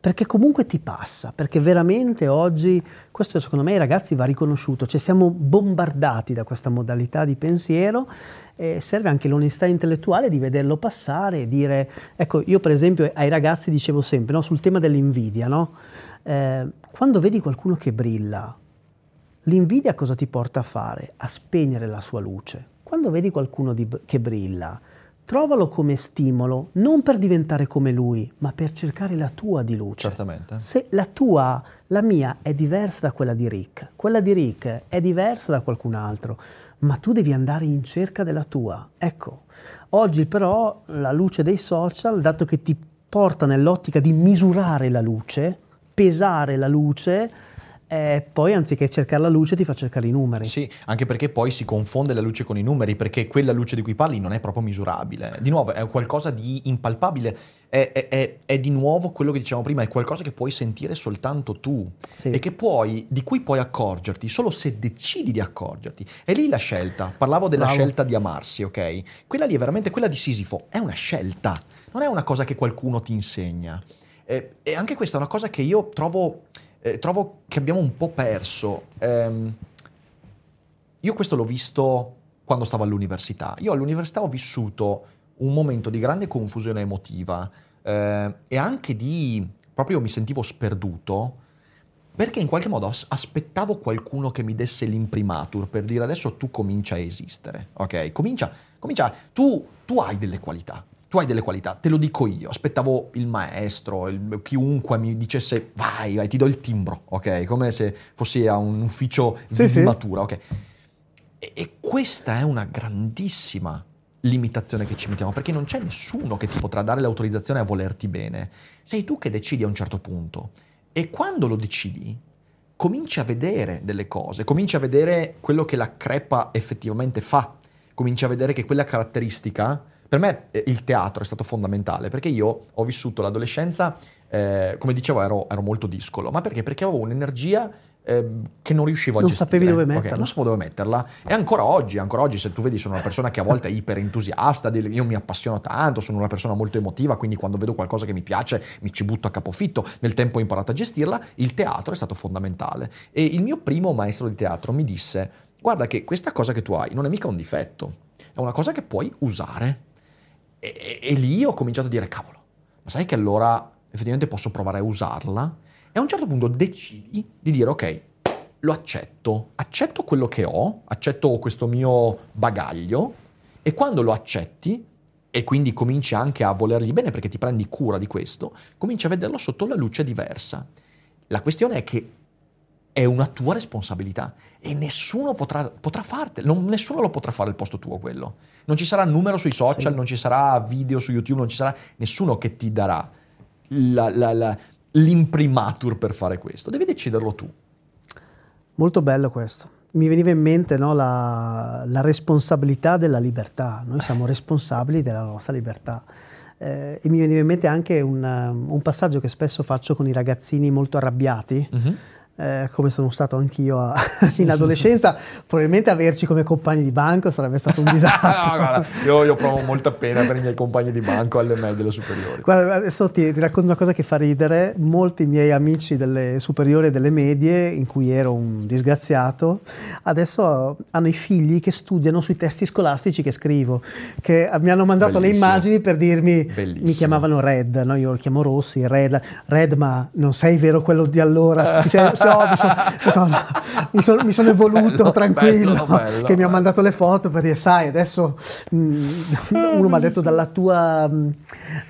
perché comunque ti passa, perché veramente oggi, questo secondo me ai ragazzi va riconosciuto, cioè siamo bombardati da questa modalità di pensiero e serve anche l'onestà intellettuale di vederlo passare e dire, ecco io per esempio ai ragazzi dicevo sempre no, sul tema dell'invidia, no? Eh, quando vedi qualcuno che brilla, l'invidia cosa ti porta a fare? A spegnere la sua luce. Quando vedi qualcuno di, che brilla, trovalo come stimolo, non per diventare come lui, ma per cercare la tua di luce. Certamente. Se la tua, la mia è diversa da quella di Rick, quella di Rick è diversa da qualcun altro, ma tu devi andare in cerca della tua. Ecco, oggi però la luce dei social, dato che ti porta nell'ottica di misurare la luce, pesare la luce, e poi anziché cercare la luce ti fa cercare i numeri. Sì, anche perché poi si confonde la luce con i numeri, perché quella luce di cui parli non è proprio misurabile. Di nuovo, è qualcosa di impalpabile, è, è, è, è di nuovo quello che dicevamo prima, è qualcosa che puoi sentire soltanto tu Sì. e che puoi, di cui puoi accorgerti solo se decidi di accorgerti. E lì la scelta, parlavo della Bravo. scelta di amarsi, ok? Quella lì è veramente quella di Sisifo, è una scelta, non è una cosa che qualcuno ti insegna. Eh, e anche questa è una cosa che io trovo, eh, trovo che abbiamo un po' perso. Ehm, io questo l'ho visto quando stavo all'università. Io all'università ho vissuto un momento di grande confusione emotiva eh, e anche di... proprio mi sentivo sperduto perché in qualche modo as- aspettavo qualcuno che mi desse l'imprimatur per dire adesso tu comincia a esistere, ok? Comincia, comincia, tu, tu hai delle qualità, tu hai delle qualità, te lo dico io, aspettavo il maestro, il- chiunque mi dicesse vai, vai, ti do il timbro, ok? Come se fossi a un ufficio Sì, di sì. matura, ok? E, e questa è una grandissima limitazione che ci mettiamo, perché non c'è nessuno che ti potrà dare l'autorizzazione a volerti bene. Sei tu che decidi a un certo punto. E quando lo decidi, cominci a vedere delle cose, cominci a vedere quello che la crepa effettivamente fa, cominci a vedere che quella caratteristica, per me eh, il teatro è stato fondamentale, perché io ho vissuto l'adolescenza, eh, come dicevo, ero, ero molto discolo, ma perché? Perché avevo un'energia eh, che non riuscivo a Non gestire. sapevi dove metterla. non sapevo dove metterla. E ancora oggi, ancora oggi, se tu vedi, sono una persona che a volte è iper entusiasta, del- io mi appassiono tanto, sono una persona molto emotiva, quindi quando vedo qualcosa che mi piace mi ci butto a capofitto. Nel tempo ho imparato a gestirla, il teatro è stato fondamentale. E il mio primo maestro di teatro mi disse, guarda che questa cosa che tu hai non è mica un difetto, è una cosa che puoi usare. E, e- e lì ho cominciato a dire, cavolo, ma sai che allora effettivamente posso provare a usarla? E a un certo punto decidi di dire, ok, lo accetto, accetto quello che ho, accetto questo mio bagaglio e quando lo accetti e quindi cominci anche a volergli bene perché ti prendi cura di questo, cominci a vederlo sotto la luce diversa. La questione è che è una tua responsabilità e nessuno potrà, potrà fartelo, nessuno lo potrà fare al posto tuo quello. Non ci sarà numero sui social, Sì. non ci sarà video su YouTube, non ci sarà nessuno che ti darà la- la- la- l'imprimatur per fare questo. Devi deciderlo tu. Molto bello questo. Mi veniva in mente no, la, la responsabilità della libertà. Noi siamo responsabili della nostra libertà. Eh, e mi veniva in mente anche un, un passaggio che spesso faccio con i ragazzini molto arrabbiati, eh, come sono stato anch'io a- *laughs* in adolescenza. Probabilmente averci come compagni di banco sarebbe stato un *laughs* disastro. Ah, guarda, io, io provo molta pena per i miei compagni di banco alle medie delle superiori. Guarda, adesso ti, ti racconto una cosa che fa ridere. Molti miei amici delle superiori e delle medie, in cui ero un disgraziato, adesso hanno i figli che studiano sui testi scolastici che scrivo, che mi hanno mandato le Bellissimo. immagini per dirmi, Bellissimo. mi chiamavano Red, no? io lo chiamo Rossi, Red, Red ma non sei vero quello di allora, Ti sei- so, mi, sono, mi sono- mi sono- mi sono evoluto Bello, tranquillo, bello, bello, che mi ha mandato le foto per dire, sai, adesso mm, uno mi ha detto dalla tua... mm,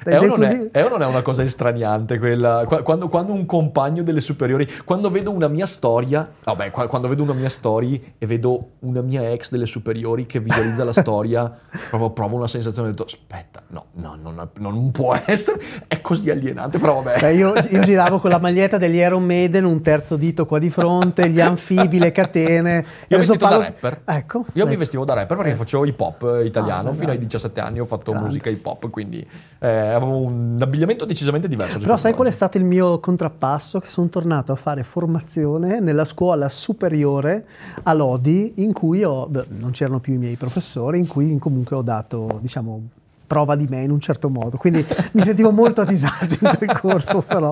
È o, dai non è, è o non è una cosa estraniante quella? Qua- Quando, quando un compagno delle superiori, quando vedo una mia storia, vabbè, qua- quando vedo una mia story e vedo una mia ex delle superiori che visualizza la storia, *laughs* proprio provo una sensazione, ho detto, aspetta, no, no, non, non può essere, è così alienante, però vabbè. Beh, io, io giravo con la *laughs* maglietta degli Iron Maiden, un terzo dito qua di fronte, gli anfibi, le catene. Io Adesso vestito parlo- da rapper. Ecco. Io mi Beh, vestivo da rapper perché facevo hip hop italiano. Ah, Fino ai 17 anni ho fatto Grande. musica hip hop, quindi eh, avevo un abbigliamento decisamente diverso. Però sai qual è stato il mio contrappasso? Che sono tornato a fare formazione nella scuola superiore a Lodi, in cui ho, beh, non c'erano più i miei professori, in cui comunque ho dato, diciamo, prova di me in un certo modo. Quindi *laughs* mi sentivo molto a disagio in quel corso, però,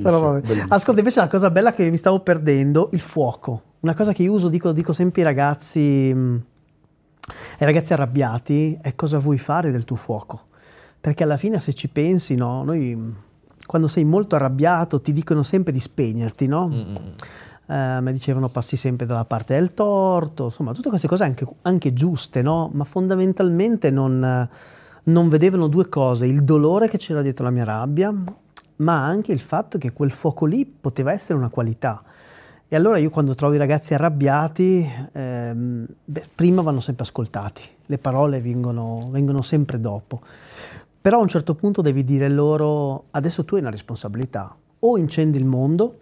però vabbè. Ascolta, invece la cosa bella che mi stavo perdendo, il fuoco. Una cosa che io uso, dico, dico sempre ai ragazzi, mh, ai ragazzi arrabbiati, è cosa vuoi fare del tuo fuoco. Perché alla fine se ci pensi, no, noi mh, quando sei molto arrabbiato ti dicono sempre di spegnerti, no? Mm-mm. Eh, mi dicevano passi sempre dalla parte del torto, insomma, tutte queste cose anche, anche giuste, no? Ma fondamentalmente non, non vedevano due cose, il dolore che c'era dietro la mia rabbia, ma anche il fatto che quel fuoco lì poteva essere una qualità. E allora io quando trovo i ragazzi arrabbiati, ehm, beh, prima vanno sempre ascoltati, le parole vengono, vengono sempre dopo. Però a un certo punto devi dire loro, adesso tu hai una responsabilità, o incendi il mondo,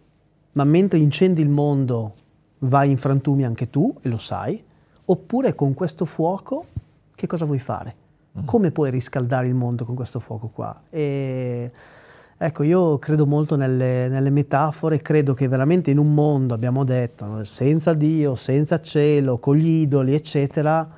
ma mentre incendi il mondo vai in frantumi anche tu, e lo sai, oppure con questo fuoco che cosa vuoi fare? Come puoi riscaldare il mondo con questo fuoco qua? E ecco, io credo molto nelle, nelle metafore, credo che veramente in un mondo, abbiamo detto, senza Dio, senza cielo, con gli idoli, eccetera,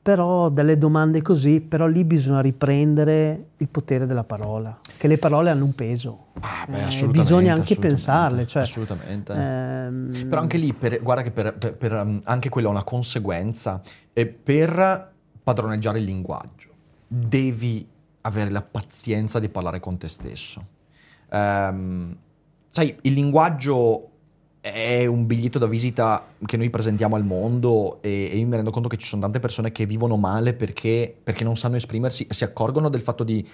però delle domande così, però lì bisogna riprendere il potere della parola, che le parole hanno un peso. Ah, beh, Eh, bisogna anche pensarle. Cioè, assolutamente. ehm, Però anche lì, per- guarda che per, per- per, um, anche quella è una conseguenza. E per padroneggiare il linguaggio, devi avere la pazienza di parlare con te stesso. Ehm, sai, il linguaggio è un biglietto da visita che noi presentiamo al mondo e, e io mi rendo conto che ci sono tante persone che vivono male perché, perché non sanno esprimersi e si accorgono del fatto di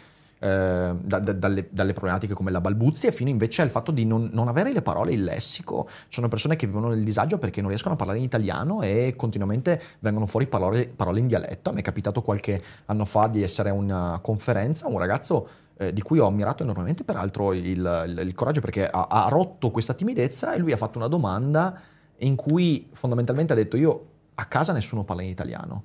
da- da- dalle, dalle problematiche come la balbuzia fino invece al fatto di non, non avere le parole, il lessico. Sono persone che vivono nel disagio perché non riescono a parlare in italiano e continuamente vengono fuori parole, parole in dialetto. A me è capitato qualche anno fa di essere a una conferenza, un ragazzo eh, di cui ho ammirato enormemente peraltro il, il- il coraggio perché ha, ha rotto questa timidezza e lui ha fatto una domanda in cui fondamentalmente ha detto io a casa nessuno parla in italiano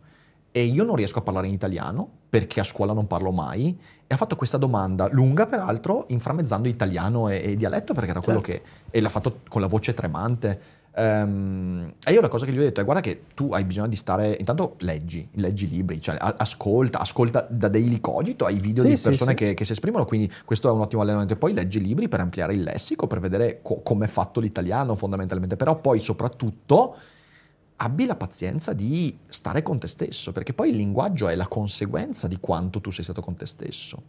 e io non riesco a parlare in italiano perché a scuola non parlo mai e ha fatto questa domanda lunga peraltro inframmezzando italiano e, e dialetto perché era quello che e l'ha fatto con la voce tremante. Ehm, e io la cosa che gli ho detto è guarda che tu hai bisogno di stare intanto leggi leggi libri cioè ascolta ascolta da Daily Cogito hai video Sì, di persone sì. Che, che si esprimono. Quindi questo è un ottimo allenamento. E poi leggi libri per ampliare il lessico per vedere co- come è fatto l'italiano fondamentalmente. Però poi soprattutto abbi la pazienza di stare con te stesso, perché poi il linguaggio è la conseguenza di quanto tu sei stato con te stesso.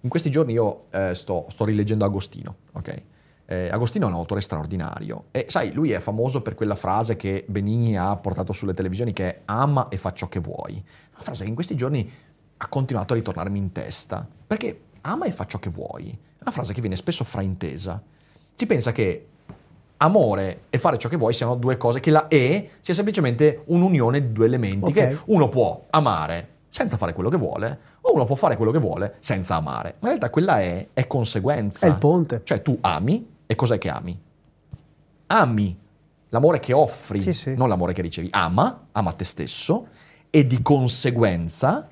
In questi giorni io eh, sto, sto rileggendo Agostino, ok? Eh, Agostino è un autore straordinario e sai, lui è famoso per quella frase che Benigni ha portato sulle televisioni che è ama e fa ciò che vuoi. Una frase che in questi giorni ha continuato a ritornarmi in testa, perché ama e fa ciò che vuoi è una frase che viene spesso fraintesa. Si pensa che amore e fare ciò che vuoi siano due cose, che la E sia semplicemente un'unione di due elementi, Ok. che uno può amare senza fare quello che vuole, o uno può fare quello che vuole senza amare. Ma in realtà quella E è conseguenza. È il ponte. Cioè tu ami e cos'è che ami? Ami l'amore che offri, Sì, sì. non l'amore che ricevi. Ama, ama te stesso e di conseguenza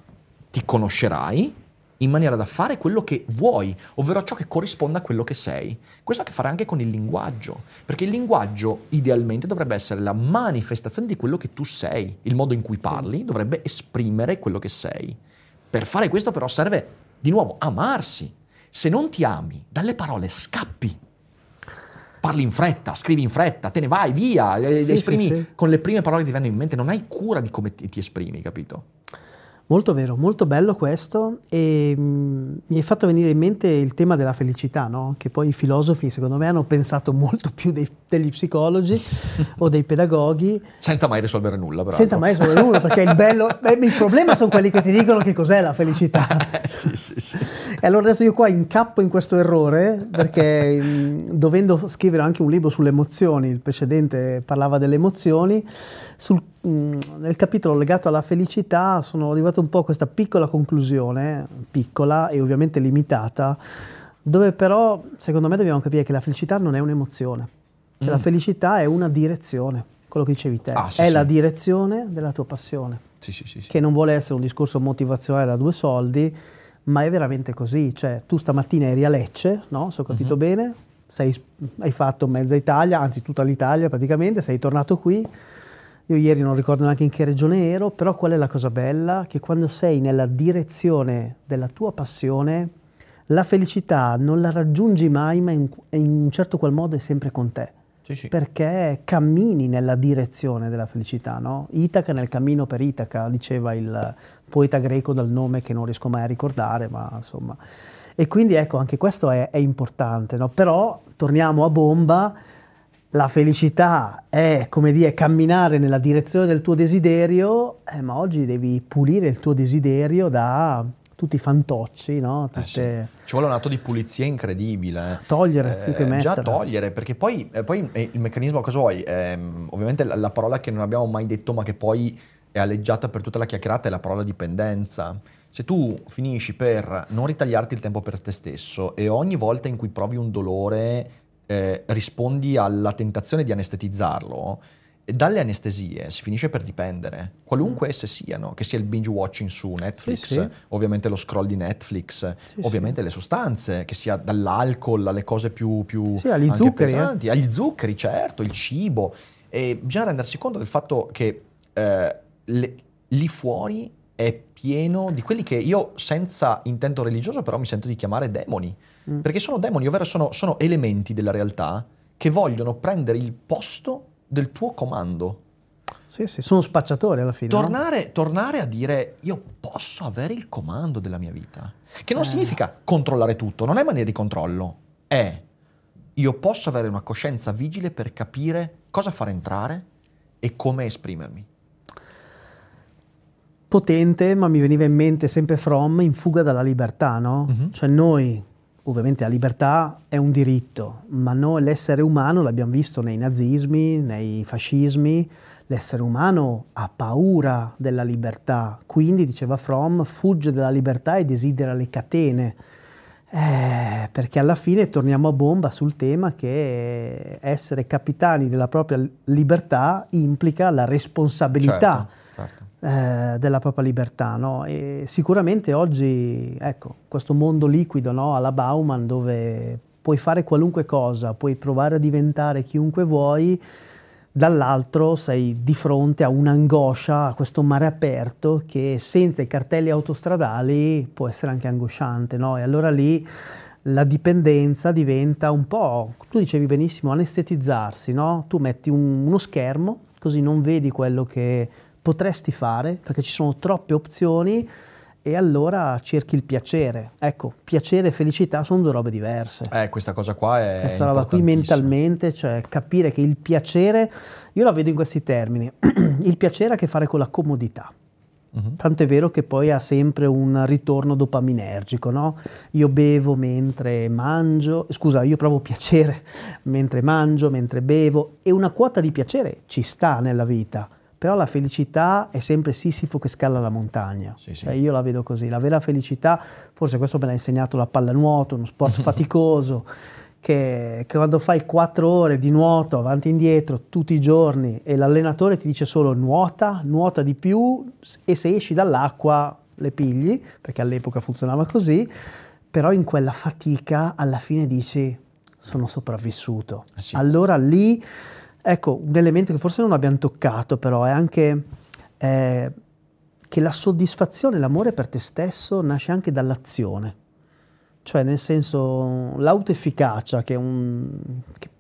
ti conoscerai in maniera da fare quello che vuoi, ovvero ciò che corrisponde a quello che sei. Questo ha a che fare anche con il linguaggio, perché il linguaggio idealmente dovrebbe essere la manifestazione di quello che tu sei, il modo in cui parli dovrebbe esprimere quello che sei. Per fare questo però serve di nuovo amarsi. Se non ti ami, dalle parole scappi. Parli in fretta, scrivi in fretta, te ne vai via, Sì, esprimi sì. con le prime parole che ti vengono in mente, non hai cura di come ti, ti esprimi, capito? Molto vero, molto bello questo e mm, mi hai fatto venire in mente il tema della felicità, no? che poi i filosofi secondo me hanno pensato molto più dei- degli psicologi *laughs* o dei pedagoghi, Senza mai risolvere nulla, peraltro. senza mai essere nulla, perché il bello, il problema sono quelli che ti dicono che cos'è la felicità. *laughs* sì, sì, sì. E allora adesso io qua incappo in questo errore perché mh, dovendo scrivere anche un libro sulle emozioni, il precedente parlava delle emozioni, sul- mh, nel capitolo legato alla felicità sono arrivato un po' a questa piccola conclusione, piccola e ovviamente limitata, dove però secondo me dobbiamo capire che la felicità non è un'emozione, cioè la felicità è una direzione, quello che dicevi te, Ah, sì, è sì. la direzione della tua passione Sì, sì, sì, che non vuole essere un discorso motivazionale da due soldi, ma è veramente così. Cioè, tu stamattina eri a Lecce, no? Se ho capito bene, sei- hai fatto mezza Italia, anzi tutta l'Italia praticamente, sei tornato qui Io ieri non ricordo neanche in che regione ero, però qual è la cosa bella? Che quando sei nella direzione della tua passione, la felicità non la raggiungi mai, ma in, in un certo qual modo è sempre con te. Sì, sì. Perché cammini nella direzione della felicità, no? Itaca nel cammino per Itaca, diceva il poeta greco dal nome che non riesco mai a ricordare, ma insomma. E quindi ecco, anche questo è, è importante, no? Però torniamo a bomba, la felicità è, come dire, camminare nella direzione del tuo desiderio, eh, ma oggi devi pulire il tuo desiderio da tutti i fantocci, no? Eh Tutte... sì. Ci vuole un atto di pulizia incredibile. Togliere, più che Eh, già mettere. togliere, perché poi, eh, poi, eh, il meccanismo cosa vuoi? Ehm, ovviamente la, la parola che non abbiamo mai detto ma che poi è alleggiata per tutta la chiacchierata è la parola dipendenza. Se tu finisci per non ritagliarti il tempo per te stesso e ogni volta in cui provi un dolore eh, rispondi alla tentazione di anestetizzarlo, dalle anestesie si finisce per dipendere, qualunque esse siano, che sia il binge watching su Netflix, Sì, sì. ovviamente lo scroll di Netflix, Sì, ovviamente le sostanze, che sia dall'alcol alle cose più, più Sì, agli anche zuccheri, eh. pesanti, agli zuccheri, certo, il cibo. E bisogna rendersi conto del fatto che eh, le- lì fuori è pieno di quelli che io, senza intento religioso, però mi sento di chiamare demoni. Mm. Perché sono demoni, ovvero sono, sono elementi della realtà che vogliono prendere il posto del tuo comando. Sì, sì, sono spacciatori alla fine. no? Tornare, tornare a dire io posso avere il comando della mia vita. Che non Eh. significa controllare tutto, non è mania di controllo. È io posso avere una coscienza vigile per capire cosa far entrare e come esprimermi. potente, ma mi veniva in mente sempre From in fuga dalla libertà, no? Mhm. Cioè noi, ovviamente la libertà è un diritto, ma noi l'essere umano l'abbiamo visto nei nazismi, nei fascismi, l'essere umano ha paura della libertà, quindi diceva From fugge dalla libertà e desidera le catene. Eh, perché alla fine torniamo a bomba sul tema che essere capitani della propria libertà implica la responsabilità certo. Eh, della propria libertà. no? E sicuramente oggi, ecco, questo mondo liquido no, alla Bauman dove puoi fare qualunque cosa, puoi provare a diventare chiunque vuoi, dall'altro sei di fronte a un'angoscia, a questo mare aperto che senza i cartelli autostradali può essere anche angosciante. no? E allora lì la dipendenza diventa un po', tu dicevi benissimo, anestetizzarsi, no? Tu metti un- uno schermo, così non vedi quello che potresti fare, perché ci sono troppe opzioni e allora cerchi il piacere. Ecco, piacere e felicità sono due robe diverse. Eh, questa cosa qua è Questa roba qui mentalmente, cioè capire che il piacere, io la vedo in questi termini, *clears throat* il piacere ha a che fare con la comodità. Mhm. Tanto è vero che poi ha sempre un ritorno dopaminergico, no? Io bevo mentre mangio, scusa, io provo piacere mentre mangio, mentre bevo e una quota di piacere ci sta nella vita, però la felicità è sempre Sisifo che scala la montagna. Sì, sì. Cioè, io la vedo così, la vera felicità, forse questo me l'ha insegnato la pallanuoto, uno sport *laughs* faticoso, che, che quando fai quattro ore di nuoto avanti e indietro tutti i giorni e l'allenatore ti dice solo nuota, nuota di più e se esci dall'acqua le pigli, perché all'epoca funzionava così, però in quella fatica alla fine dici sono sopravvissuto. Eh sì. Allora lì, ecco, un elemento che forse non abbiamo toccato però è anche eh, che la soddisfazione, l'amore per te stesso nasce anche dall'azione. Cioè, nel senso, l'autoefficacia, che è un. che-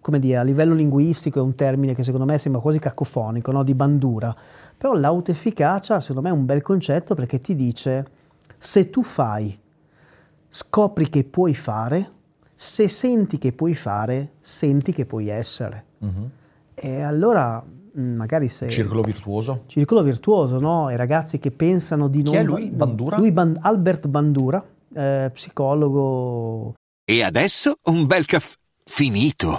come dire, a livello linguistico è un termine che secondo me sembra quasi cacofonico, no? di bandura. Però l'autoefficacia, secondo me, è un bel concetto perché ti dice: se tu fai, scopri che puoi fare, se senti che puoi fare, senti che puoi essere. Mhm. E allora, mh, magari se. Circolo virtuoso. Circolo virtuoso, no? I ragazzi che pensano di non... Chi è lui? Bandura? Lui, Ban- Albert Bandura, eh, psicologo... E adesso un bel caffè finito.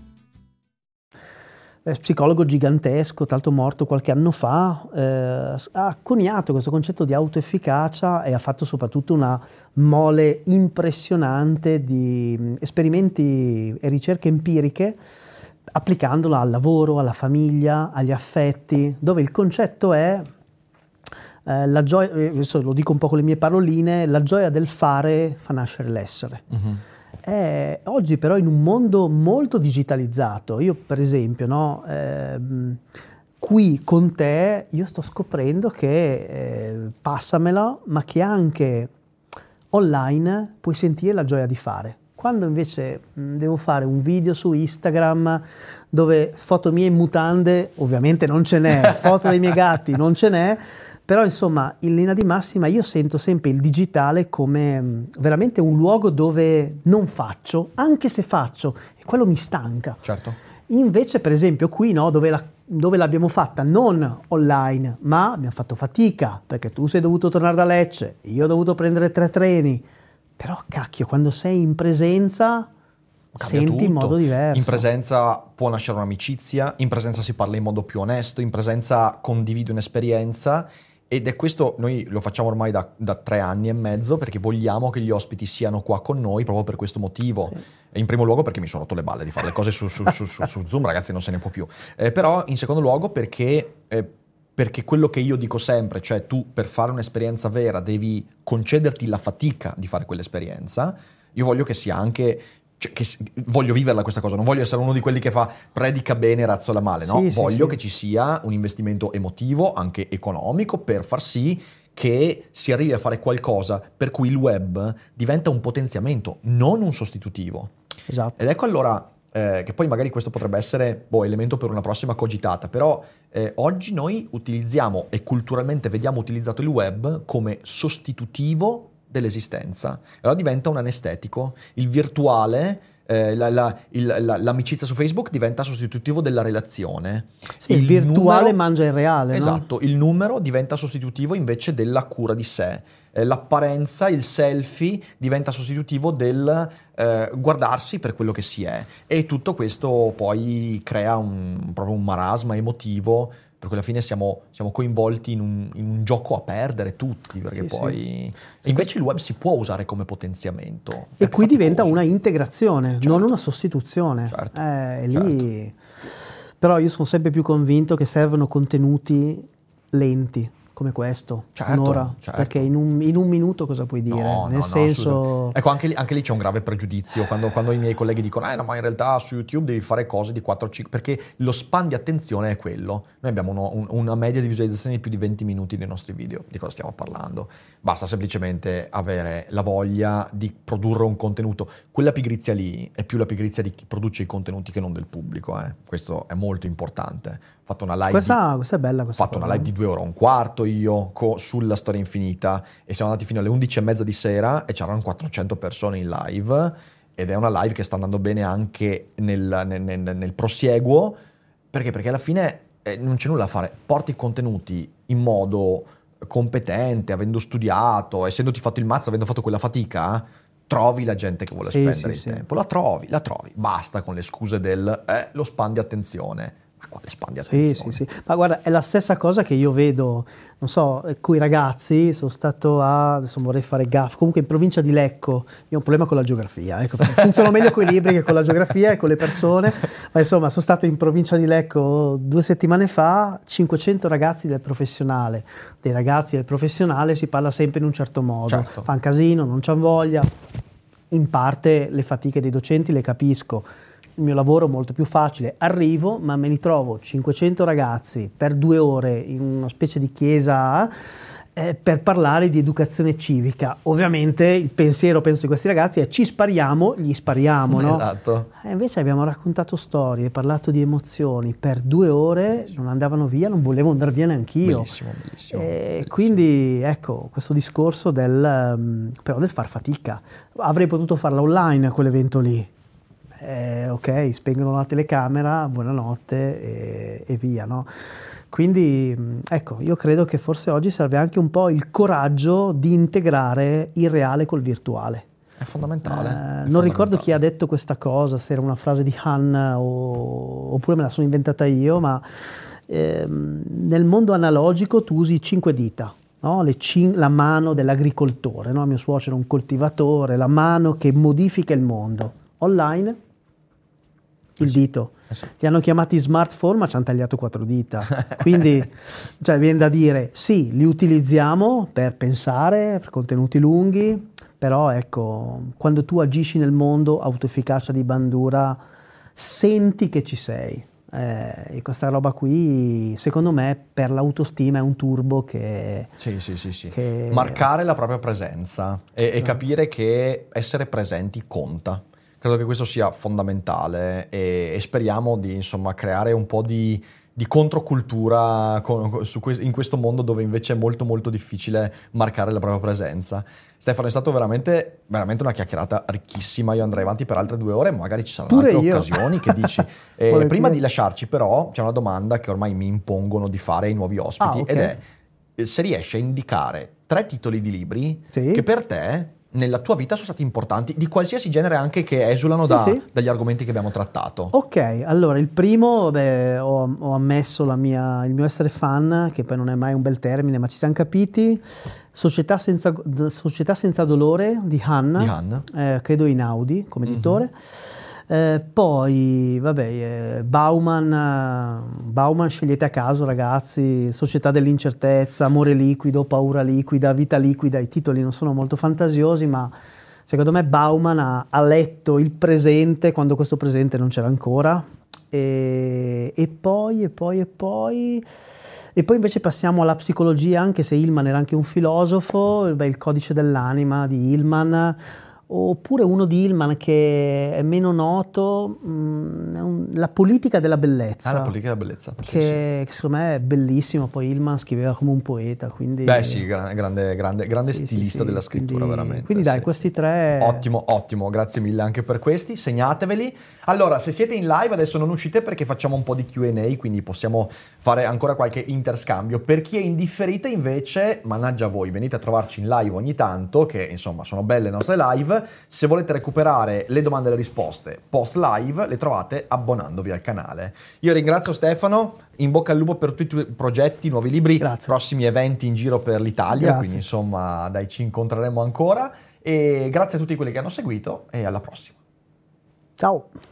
eh, psicologo gigantesco, l'altro morto qualche anno fa, eh, ha coniato questo concetto di autoefficacia e ha fatto soprattutto una mole impressionante di mh, esperimenti e ricerche empiriche applicandola al lavoro, alla famiglia, agli affetti, dove il concetto è eh, la gioia, eh, adesso lo dico un po' con le mie paroline, la gioia del fare fa nascere l'essere. Mhm. Eh, oggi però in un mondo molto digitalizzato, io per esempio, no, ehm, qui con te io sto scoprendo che eh, passamela, ma che anche online puoi sentire la gioia di fare. Quando invece mh, devo fare un video su Instagram dove foto mie in mutande, ovviamente non ce n'è, *laughs* foto dei miei gatti non ce n'è, però insomma in linea di massima io sento sempre il digitale come mh, veramente un luogo dove non faccio, anche se faccio, e quello mi stanca. Certo. Invece, per esempio, qui no, dove, la- dove l'abbiamo fatta non online, ma abbiamo fatto fatica perché tu sei dovuto tornare da Lecce, io ho dovuto prendere tre treni. Però, cacchio, quando sei in presenza, Cambia senti in tutto. modo diverso. In presenza può nascere un'amicizia, in presenza si parla in modo più onesto, in presenza condividi un'esperienza ed è questo, noi lo facciamo ormai da, da tre anni e mezzo perché vogliamo che gli ospiti siano qua con noi proprio per questo motivo. E in primo luogo perché mi sono rotto le balle di fare le cose su, su- su- su- su Zoom, ragazzi non se ne può più. Eh, però in secondo luogo perché... eh, perché quello che io dico sempre, cioè tu per fare un'esperienza vera devi concederti la fatica di fare quell'esperienza, io voglio che sia anche, cioè, che voglio viverla questa cosa, non voglio essere uno di quelli che fa predica bene e razzola male, no? Sì, voglio sì. che ci sia un investimento emotivo, anche economico, per far sì che si arrivi a fare qualcosa per cui il web diventa un potenziamento, non un sostitutivo. Esatto. Ed ecco allora eh, che poi magari questo potrebbe essere boh, elemento per una prossima cogitata, però eh, oggi noi utilizziamo e culturalmente vediamo utilizzato il web come sostitutivo dell'esistenza. Allora diventa un anestetico. Il virtuale, eh, la- la- il- la- l'amicizia su Facebook diventa sostitutivo della relazione. Sì, il virtuale numero- mangia il reale, no? Esatto, il numero diventa sostitutivo invece della cura di sé. Eh, l'apparenza, il selfie diventa sostitutivo del eh, guardarsi per quello che si è. E tutto questo poi crea un, proprio un marasma emotivo. Per cui alla fine siamo, siamo coinvolti in un, in un gioco a perdere tutti, perché Sì, poi... E invece il web si può usare come potenziamento. E qui diventa una integrazione, Certo. non una sostituzione. Certo, Eh, lì... Però io sono sempre più convinto che servono contenuti lenti come questo, Certo, un'ora, certo. perché in un, in un minuto cosa puoi dire? No, Nel no, senso... ecco, anche lì, anche lì c'è un grave pregiudizio quando, quando i miei colleghi dicono, eh no, ma in realtà su YouTube devi fare cose di 4-5, perché lo span di attenzione è quello. Noi abbiamo uno- un- una media di visualizzazione di più di 20 minuti nei nostri video. Di cosa stiamo parlando? Basta semplicemente avere la voglia di produrre un contenuto. Quella pigrizia lì è più la pigrizia di chi produce i contenuti che non del pubblico. eh. Questo è molto importante. Ho fatto una live di- Questa, questa è bella ho questa fatto una live di due ore e un quarto io co- sulla storia infinita. E siamo andati fino alle 11 e mezza di sera e c'erano 400 persone in live. Ed è una live che sta andando bene anche nel, nel- nel- nel prosieguo. Perché? Perché alla fine eh, non c'è nulla da fare, porti i contenuti in modo competente, avendo studiato, essendoti fatto il mazzo, avendo fatto quella fatica, trovi la gente che vuole Sì, spendere sì, il sì. tempo, la trovi, la trovi, basta con le scuse del eh, lo span di attenzione. Ma quale span di Sì, attenzione? sì, sì. Ma guarda, è la stessa cosa che io vedo, non so, con i ragazzi, sono stato a, adesso vorrei fare gaff, comunque in provincia di Lecco, io ho un problema con la geografia, ecco, *laughs* funziono meglio con i libri che con la geografia e con le persone, ma insomma sono stato in provincia di Lecco due settimane fa, 500 ragazzi del professionale, dei ragazzi del professionale si parla sempre in un certo modo, Certo. fa un casino, non c'han voglia, in parte le fatiche dei docenti le capisco. Il mio lavoro molto più facile. Arrivo, ma me li trovo 500 ragazzi per due ore in una specie di chiesa eh, per parlare di educazione civica. Ovviamente il pensiero, penso, di questi ragazzi è ci spariamo, gli spariamo, no? Esatto. E invece abbiamo raccontato storie, parlato di emozioni per due ore, non andavano via, non volevo andare via neanch'io. Bellissimo, bellissimo. E quindi ecco questo discorso del, ehm, però del far fatica. Avrei potuto farla online quell'evento lì. Eh, ok, spengono la telecamera, buonanotte e, e via, no? Quindi mh, ecco, io credo che forse oggi serve anche un po' il coraggio di integrare il reale col virtuale. È fondamentale. Eh, è non fondamentale. ricordo chi ha detto questa cosa, se era una frase di Han o- oppure me la sono inventata io, ma ehm, nel mondo analogico tu usi cinque dita. no? Cin- la mano dell'agricoltore, no? mio suocero è un coltivatore, la mano che modifica il mondo. Online, il dito. Li hanno chiamati smartphone, ma ci hanno tagliato quattro dita. *laughs* Quindi, cioè, viene da dire, sì, li utilizziamo per pensare, per contenuti lunghi, però ecco, quando tu agisci nel mondo, autoefficacia di bandura, senti che ci sei. Eh, e questa roba qui, secondo me, per l'autostima è un turbo che... Sì, sì, sì, sì. che- Marcare la propria presenza e, e capire che essere presenti conta. Credo che questo sia fondamentale e, e speriamo di insomma, creare un po' di, di controcultura con- su in questo mondo dove invece è molto molto difficile marcare la propria presenza. Stefano, è stato veramente, veramente una chiacchierata ricchissima. Io andrei avanti per altre due ore, magari ci saranno Pure altre io. occasioni. Che dici? *laughs* Eh, prima di lasciarci, però, c'è una domanda che ormai mi impongono di fare ai nuovi ospiti Ah, ok. ed è eh, se riesci a indicare tre titoli di libri Sì. che per te nella tua vita sono stati importanti, di qualsiasi genere anche che esulano Sì, da- sì. dagli argomenti che abbiamo trattato. Ok, allora il primo, beh, ho, ho ammesso la mia- il mio essere fan, che poi non è mai un bel termine, ma ci siamo capiti. Società senza, Società senza dolore di Han, Di Han. eh, credo in Audi come Mhm. editore. Eh, poi, vabbè, eh, Bauman, Bauman scegliete a caso ragazzi, Società dell'incertezza, Amore liquido, Paura liquida, Vita liquida, i titoli non sono molto fantasiosi, ma secondo me Bauman ha, ha letto il presente quando questo presente non c'era ancora. E, e poi, e poi, e poi... E poi invece passiamo alla psicologia, anche se Hillman era anche un filosofo, beh, il codice dell'anima di Hillman, oppure uno di Hillman che è meno noto, mm, la politica della bellezza. Ah, la politica della bellezza. Sì, che, che secondo me è bellissimo, poi Hillman scriveva come un poeta, quindi... Beh sì, gra- grande, grande, grande Sì, sì, stilista sì, della scrittura, quindi- veramente. Quindi dai, sì, questi sì. tre... Ottimo, ottimo, grazie mille anche per questi, segnateveli. Allora, se siete in live adesso non uscite perché facciamo un po' di Q&A, quindi possiamo fare ancora qualche interscambio. Per chi è indifferita invece, mannaggia voi, venite a trovarci in live ogni tanto, che insomma sono belle le nostre live. Se volete recuperare le domande e le risposte post live, le trovate abbonandovi al canale. Io ringrazio Stefano, in bocca al lupo per tutti i tuoi progetti, nuovi libri, prossimi eventi in giro per l'Italia, Grazie. quindi insomma dai ci incontreremo ancora. E grazie a tutti quelli che hanno seguito e alla prossima. Ciao!